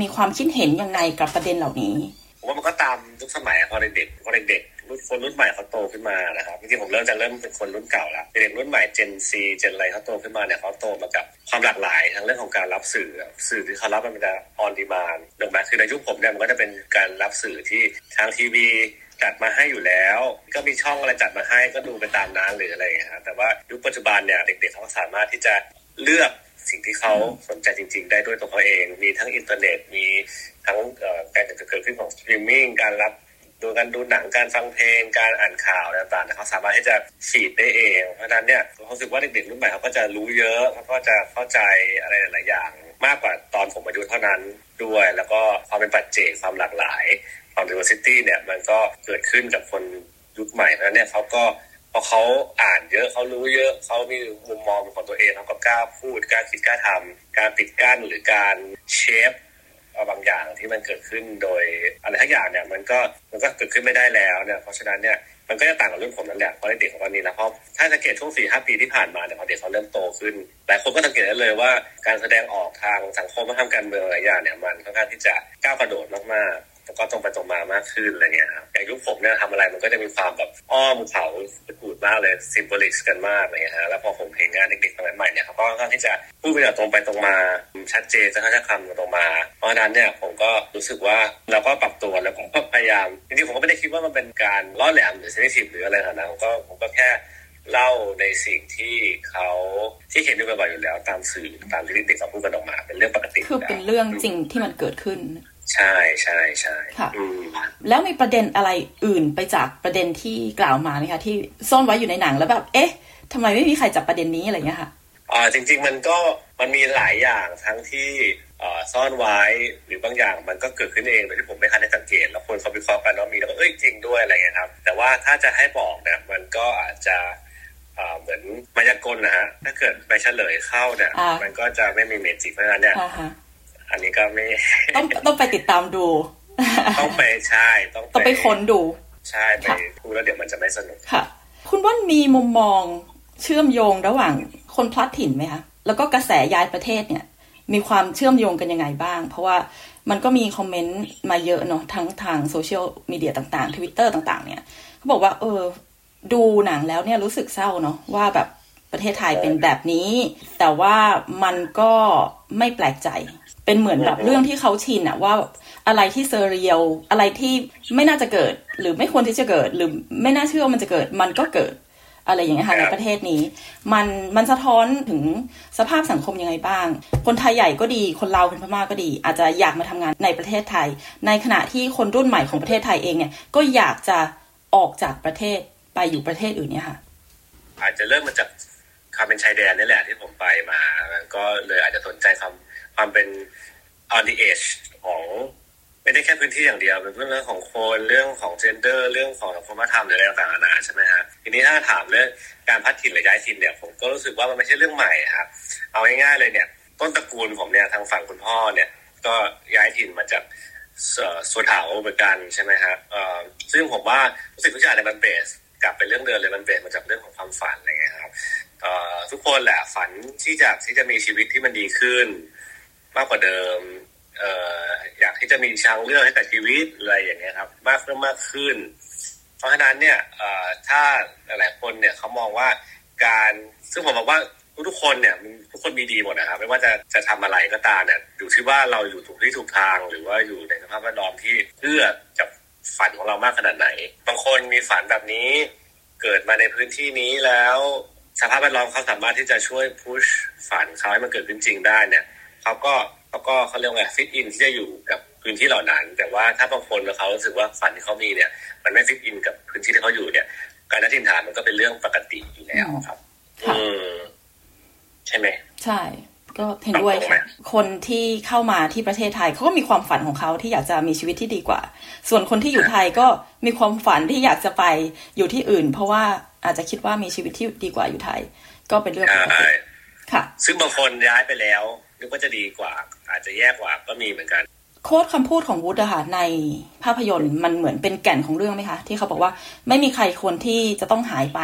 มีความคิดเห็นยังไงกับประเด็นเหล่านี้ผมว่ามันก็ตามยุคสมัยพอเด็กๆพอเด็กๆรุ่นคนรุ่นใหม่เขาโตขึ้นมานะครับจริงๆผมเริ่มจะเริ่มเป็นคนรุ่นเก่าแล้วเด็กรุ่นใหม่เจนซีเจนอะไรเขาโตขึ้นมาเนี่ยเขาโตมากับความหลากหลายทั้งเรื่องของการรับสื่อสื่อที่เขารับมันจะออนดีมานถูกไหมคือในยุคผมเนี่ยมันก็จะเป็นการรับสื่อที่ทางทีวี จัดมาให้อยู่แล้ว ก็มีช่องอะไรจัดมาให้ก็ดูไปตามนั้นหรืออะไรอย่างเงี้ยแต่ว่ายุคปัจจุบันเนี่ยเด็กๆเขาสามารถที่จะเลือกสิ่งที่เขาสนใจจริง ๆ ได้ด้วยตัวเขาเอง มีทั้งอินเทอร์เน็ต มีทั้งการเกิดขึ้นของสตรีมมิ่งการรับดูการดูหนังการฟังเพลงการอ่านข่าวต่างๆเขาสามารถที่จะฉีดได้เอง เพราะฉะนั้นเนี่ยเขารู้สึกว่าเด็กๆรุ่นใหม่เขาก็จะรู้เยอะเขาก็จะเข้าใจอะไรหลายอย่าง มากกว่าตอนผมอายุเท่านั้นด้วย แล้วก็ความเป็นปัจเจกความหลากหลาย ความ diversity เนี่ยมันก็เกิดขึ้นกับคนยุคใหม่เพราะเนี่ยเขาก็พอเขาอ่านเยอะเขารู้เยอะเขามีมุมมองของตัวเองเขาก็กล้าพูดกล้าคิดกล้าทำการปิดกั้นหรือการเชฟบางอย่างที่มันเกิดขึ้นโดยอะไรทั้งอย่างเนี่ยมันก็มันก็เกิดขึ้นไม่ได้แล้วเนี่ยเพราะฉะนั้นเนี่ยมันก็จะต่างกับรุ่นผมนั่นแหละเพราะเด็กของตอนนี้นะเพราะถ้าสังเกตช่วงสี่ห้าปีที่ผ่านมาเนี่ยพอเด็กเขาเริ่มโตขึ้นหลายคนก็สังเกตได้เลยว่าการแสดงออกทางสังคมและทางการเมืองหลายอย่างเนี่ยมันค่อนข้างที่จะก้าวกระโดดมากๆ แล้วก็ตรงไปตรงมามากขึ้นอะไรเงี้ยครับอย่างยุคผมเนี่ยทำอะไรมันก็จะมีความแบบอ้อมเขาปูดมากเลยซิมโบลิกกันมากอะไรเงี้ยฮะแล้วพอผมเห็นงานเด็กๆสมัยใหม่เนี่ยเขาก็ค่อนข้างที่จะพูดไปตรงไปตรงมาชัดเจนจะค่อนข้างคำตรงมา เพราะฉะนั้นเนี่ยผมก็รู้สึกว่าเราก็ปรับตัวแล้วผมก็พยายามจริงๆผมก็ไม่ได้คิดว่ามันเป็นการล่อแหลมหรือเซนซิทีฟหรืออะไรนะผมก็ผมก็แค่เล่าในสิ่งที่เขาที่เห็นด้วยบ่อยอยู่แล้ว ตามสื่อตามที่เด็กเขาพูดกันออกมา เป็นเรื่องปกติคือเป็นเรื่องจริงที่มันเกิดขึ้น ใช่ใช่ใช่ค่ะแล้วมีประเด็นอะไรอื่นไปจากประเด็นที่กล่าวมาไหมคะที่ซ่อนไว้อยู่ในหนังแล้วแบบ เอ๊ะทำไมไม่มีใครจับประเด็นนี้อะไรเงี้ยค่ะอ่าจริง ๆ มันก็มันมีหลายอย่างทั้งที่ซ่อนไว้หรือบางอย่างมันก็เกิดขึ้นเองโดยที่ผมไม่ทันได้สังเกต แล้วคนเขาวิเคราะห์กันว่ามีแล้วก็เอ้ยจริงด้วยอะไรเงี้ยครับ แต่ว่าถ้าจะให้บอกเนี่ยมันก็อาจจะเหมือนมายากลนะฮะถ้าเกิดไปเฉลยเข้าเนี่ยมันก็จะไม่มีเมจิกเพราะฉะนั้นเนี่ย อันนี้ก็ไม่ต้องต้องไปติดตามดู ต้องไปใช่ต้องต้องไปค้นดู ใช่ไปพูดแล้วเดี๋ยวมันจะไม่สนุกค่ะ คุณว่านมีมุมมองเชื่อมโยงระหว่างคนพลัดถิ่นไหมคะแล้วก็กระแสย้ายประเทศเนี่ย มีความเชื่อมโยงกันยังไงบ้าง เพราะว่ามันก็มีคอมเมนต์มาเยอะเนาะทั้งทางโซเชียลมีเดียต่างๆทวิตเตอร์ต่าง ๆ เนี่ยเขาบอกว่า เออ ดูหนังแล้วเนี่ยรู้สึกเศร้าเนาะว่าแบบประเทศไทยเป็นแบบนี้ แต่ว่ามันก็ไม่แปลกใจ เป็นเหมือนแบบเรื่องที่เขาชินอะว่าอะไรที่เซเรียลอะไรที่ไม่น่าจะเกิด หรือไม่ควรที่จะเกิด หรือไม่น่าเชื่อว่ามันจะเกิด มันก็เกิดอะไรอย่างเงี้ยค่ะในประเทศนี้ มันมันสะท้อนถึงสภาพสังคมยังไงบ้าง คนไทยใหญ่ก็ดี คนลาวคนพม่าก็ดี อาจจะอยากมาทำงานในประเทศไทย ในขณะที่คนรุ่นใหม่ของประเทศไทยเองเนี่ยก็อยากจะออกจากประเทศไปอยู่ประเทศอื่นเนี่ยค่ะ อาจจะเริ่มมาจากความเป็นชายแดนนี่แหละที่ผมไปมาก็เลยอาจจะสนใจความ ความเป็น on the edge ของไม่ได้แค่พื้นที่อย่างเดียวเป็นเรื่องของคนเรื่องของเจนเดอร์เรื่องของสังคมธรรมหรืออะไรต่างๆนานาใช่ไหมฮะทีนี้ถ้าถามเรื่องการพัดถิ่นหรือย้ายถิ่นเนี่ยผมก็รู้สึกว่ามันไม่ใช่เรื่องใหม่ครับเอาง่ายๆเลยเนี่ยต้นตระกูลผมเนี่ยทางฝั่งคุณพ่อเนี่ยก็ย้ายถิ่นมาจากสุเถาเหมือนกันใช่ไหมฮะซึ่งผมว่ารู้สึกทุกอย่างในมันเบสกลับไปเรื่องเดิมเลยมันเบสมาจากเรื่องของความฝันอะไรเงี้ยครับทุกคนแหละฝันที่จะที่จะมีชีวิตที่มันดีขึ้น มากกว่าเดิมอยากที่จะมีทางเลือกให้กับชีวิตอะไรอย่างเงี้ยครับ มากขึ้นมากขึ้น เพราะฉะนั้นเนี่ยถ้าหลายๆคนเนี่ยเขามองว่าการซึ่งผมบอกว่าทุกคนเนี่ยทุกคนมีดีหมดนะครับ ไม่ว่าจะจะทำอะไรก็ตามเนี่ยอยู่ที่ว่าเราอยู่ถูกที่ถูกทาง หรือว่าอยู่ในสภาพแวดล้อมที่เอื้อกับฝันของเรามากขนาดไหน บางคนมีฝันแบบนี้ เกิดมาในพื้นที่นี้แล้วสภาพแวดล้อมเขาสามารถที่จะช่วยพุชฝันเขาให้มันเกิดขึ้นจริงได้เนี่ย เขาก็เขาก็เขาเรียกว่าฟิตอินที่จะอยู่กับพื้นที่เหล่านั้น แต่ว่าถ้าบางคนเขารู้สึกว่าฝันที่เขามีเนี่ย มันไม่ฟิตอินกับพื้นที่ที่เขาอยู่เนี่ย การนัดทินฐานมันก็เป็นเรื่องปกติอยู่แล้วครับอืมใช่ไหมใช่ก็เห็นด้วยค่ะคนที่เข้ามาที่ประเทศไทยเขาก็มีความฝันของเขาที่อยากจะมีชีวิตที่ดีกว่า ส่วนคนที่อยู่ไทยก็มีความฝันที่อยากจะไปอยู่ที่อื่น เพราะว่าอาจจะคิดว่ามีชีวิตที่ดีกว่าอยู่ไทย ก็เป็นเรื่องปกติค่ะ ซึ่งบางคนย้ายไปแล้ว นึกว่าจะดีกว่า อาจจะแย่กว่าก็มีเหมือนกัน โค้ดคำพูดของวุฒิอะค่ะในภาพยนตร์มันเหมือนเป็นแก่นของเรื่องไหมคะ ที่เขาบอกว่าไม่มีใครควรที่จะต้องหายไป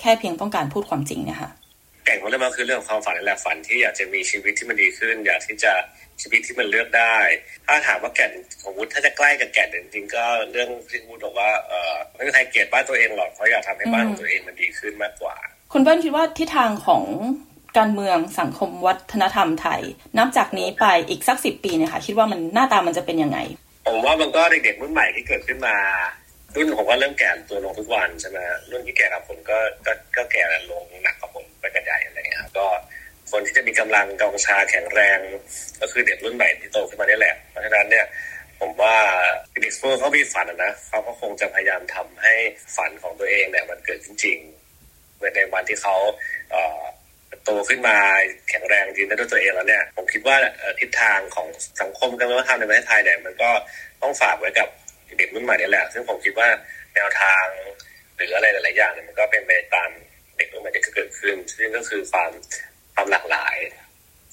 แค่เพียงต้องการพูดความจริงเนี่ยค่ะแก่นของเรื่องมันคือเรื่องของความฝันแหละฝันที่อยากจะมีชีวิตที่มันดีขึ้น อยากที่จะชีวิตที่มันเลือกได้ ถ้าถามว่าแก่นของวุฒิถ้าจะใกล้กับแก่นจริงๆก็เรื่องที่วุฒิบอกว่าเออไม่มีใครเกลียดบ้านตัวเองหรอกเขาอยากทำให้บ้านของตัวเองมันดีขึ้นมากกว่า คุณเบิ้ลคิดว่าทิศทางของ การเมืองสังคมวัฒนธรรมไทย นับจากนี้ไปอีกสักสิบปีเนี่ยค่ะคิดว่ามันหน้าตามันจะเป็นยังไง ผมว่ามันก็เด็กๆรุ่นใหม่ที่เกิดขึ้นมารุ่นผมก็เริ่มแก่ตัวลงทุกวันใช่ไหมรุ่นที่แก่กับผมก็ก็ก็แก่ลงหนักกว่าผมไปกันใหญ่อะไรเงี้ยก็คนที่จะมีกำลังกองชาแข็งแรง ก็คือเด็กรุ่นใหม่ที่โตขึ้นมาได้แหละเพราะฉะนั้นเนี่ยผมว่าเด็กพวกเขามีฝันนะเขาก็คงจะพยายามทำให้ฝันของตัวเองเนี่ยมันเกิดจริงในวันที่เขา โตขึ้นมาแข็งแรงยืนได้ด้วยตัวเองแล้วเนี่ยผมคิดว่าทิศทางของสังคมการเมืองธรรมในประเทศไทยเนี่ยมันก็ต้องฝากไว้กับเด็กรุ่นใหม่นี่แหละ ซึ่งผมคิดว่าแนวทางหรืออะไรหลาย ๆ อย่างเนี่ยมันก็เป็นไปตามเด็กรุ่นใหม่ที่เกิดขึ้น ซึ่งก็คือความความหลากหลาย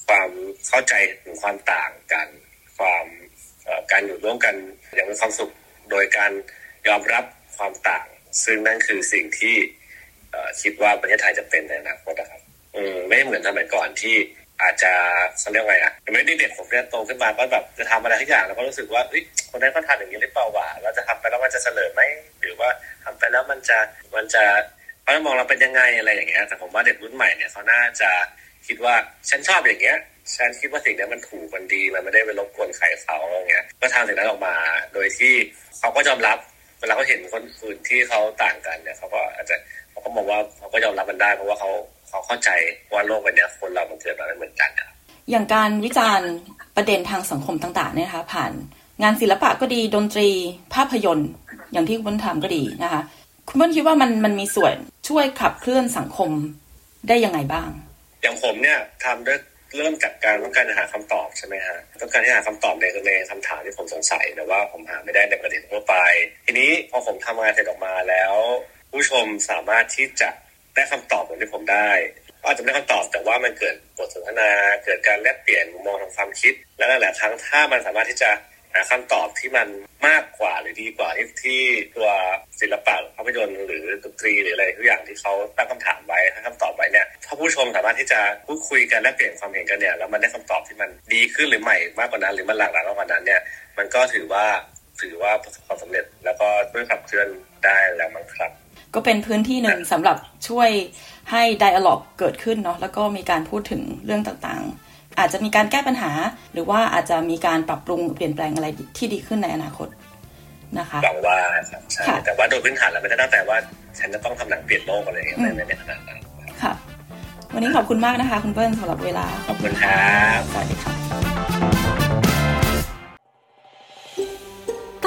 ความเข้าใจถึงความต่างกัน ความการอยู่ร่วมกันอย่างมีความสุขโดยการยอมรับความต่าง ซึ่งนั่นคือสิ่งที่คิดว่าประเทศไทยจะเป็นในอนาคตนะครับ อืมไม่เหมือนสมัยก่อนที่อาจจะเขาเรียกไงอะไม่ได้เด็กผมเนี่ยโตขึ้นมาก็แบบจะทำอะไรทุกอย่างแล้วก็รู้สึกว่าเฮ้ยคนนั้นก็ทำอย่างนี้หรือเปล่าวะเราจะทำไปแล้วมันจะเฉลยไหมหรือว่าทำไปแล้วมันจะมันจะเขาจะมองเราเป็นยังไงอะไรอย่างเงี้ยแต่ผมว่าเด็กรุ่นใหม่เนี่ยเขาน่าจะคิดว่าฉันชอบอย่างเงี้ยฉันคิดว่าสิ่งนี้มันถูกมันดีมันไม่ได้ไปรบกวนใครเขาอะไรเงี้ยก็ทำสิ่งนั้นออกมา โดยที่เขาก็ยอมรับเวลาเขาเห็นคนอื่นที่เขาต่างกันเนี่ยเขาก็อาจจะเขาก็มองว่าเขาก็ยอมรับมันได้เพราะว่าเขา เขาเข้าใจว่าโลกใบนี้คนเรามันเกิดมาไม่เหมือนกันครับอย่างการวิจารณ์ประเด็นทางสังคมต่างๆเนี่ยนะคะผ่านงานศิลปะก็ดีดนตรีภาพยนตร์ อย่างที่คุณทำก็ดีนะคะ คุณเบิ้ลคิดว่ามันมันมีส่วนช่วยขับเคลื่อนสังคมได้ยังไงบ้าง อย่างผมเนี่ยทำด้วยเริ่มจากการต้องการหาคำตอบใช่ไหมฮะต้องการที่หาคำตอบในในคำถามที่ผมสงสัยแต่ว่าผมหาไม่ได้ในประเด็นทั่วไป ทีนี้พอผมทำงานเสร็จออกมาแล้ว ผู้ชมสามารถที่จะ ได้คำตอบเหมือนที่ผมได้อาจจะไม่ได้คำตอบแต่ว่ามันเกิดบทสนทนาเกิดการแลกเปลี่ยนมุมมองทางความคิด แล้วนั่นแหละทั้งถ้ามันสามารถที่จะหาคำตอบที่มันมากกว่าหรือดีกว่าที่ที่ตัวศิลปะภาพยนตร์หรือดนตรีหรืออะไรทุกอย่างที่เขาตั้งคำถามไว้ให้คำตอบไว้เนี่ยถ้าผู้ชมสามารถที่จะพูดคุยกันและเปลี่ยนความเห็นกันเนี่ยแล้วมันได้คำตอบที่มันดีขึ้นหรือใหม่มากกว่านั้น หรือมันหลากหลายมากกว่านั้นเนี่ยมันก็ถือว่าถือว่าประสบความสำเร็จ แล้วก็ช่วยขับเคลื่อนได้แล้วมั้งครับ ก็เป็นพื้นที่หนึ่งสำหรับช่วยให้ไดอะล็อกเกิดขึ้นเนาะแล้วก็มีการพูดถึงเรื่องต่างๆ อาจจะมีการแก้ปัญหา หรือว่าอาจจะมีการปรับปรุงเปลี่ยนแปลงอะไรที่ดีขึ้นในอนาคตนะคะหวังว่าใช่แต่ว่าโดยพื้นฐานแล้วไม่ได้ตั้งแต่ว่า ฉันจะต้องทำหนังเปลี่ยนโลกอะไรอย่างเงี้ยไม่ได้ขนาดนั้นค่ะ วันนี้ขอบคุณมากนะคะ คุณเปิ้ลสำหรับเวลาขอบคุณครับสวัสดีค่ะ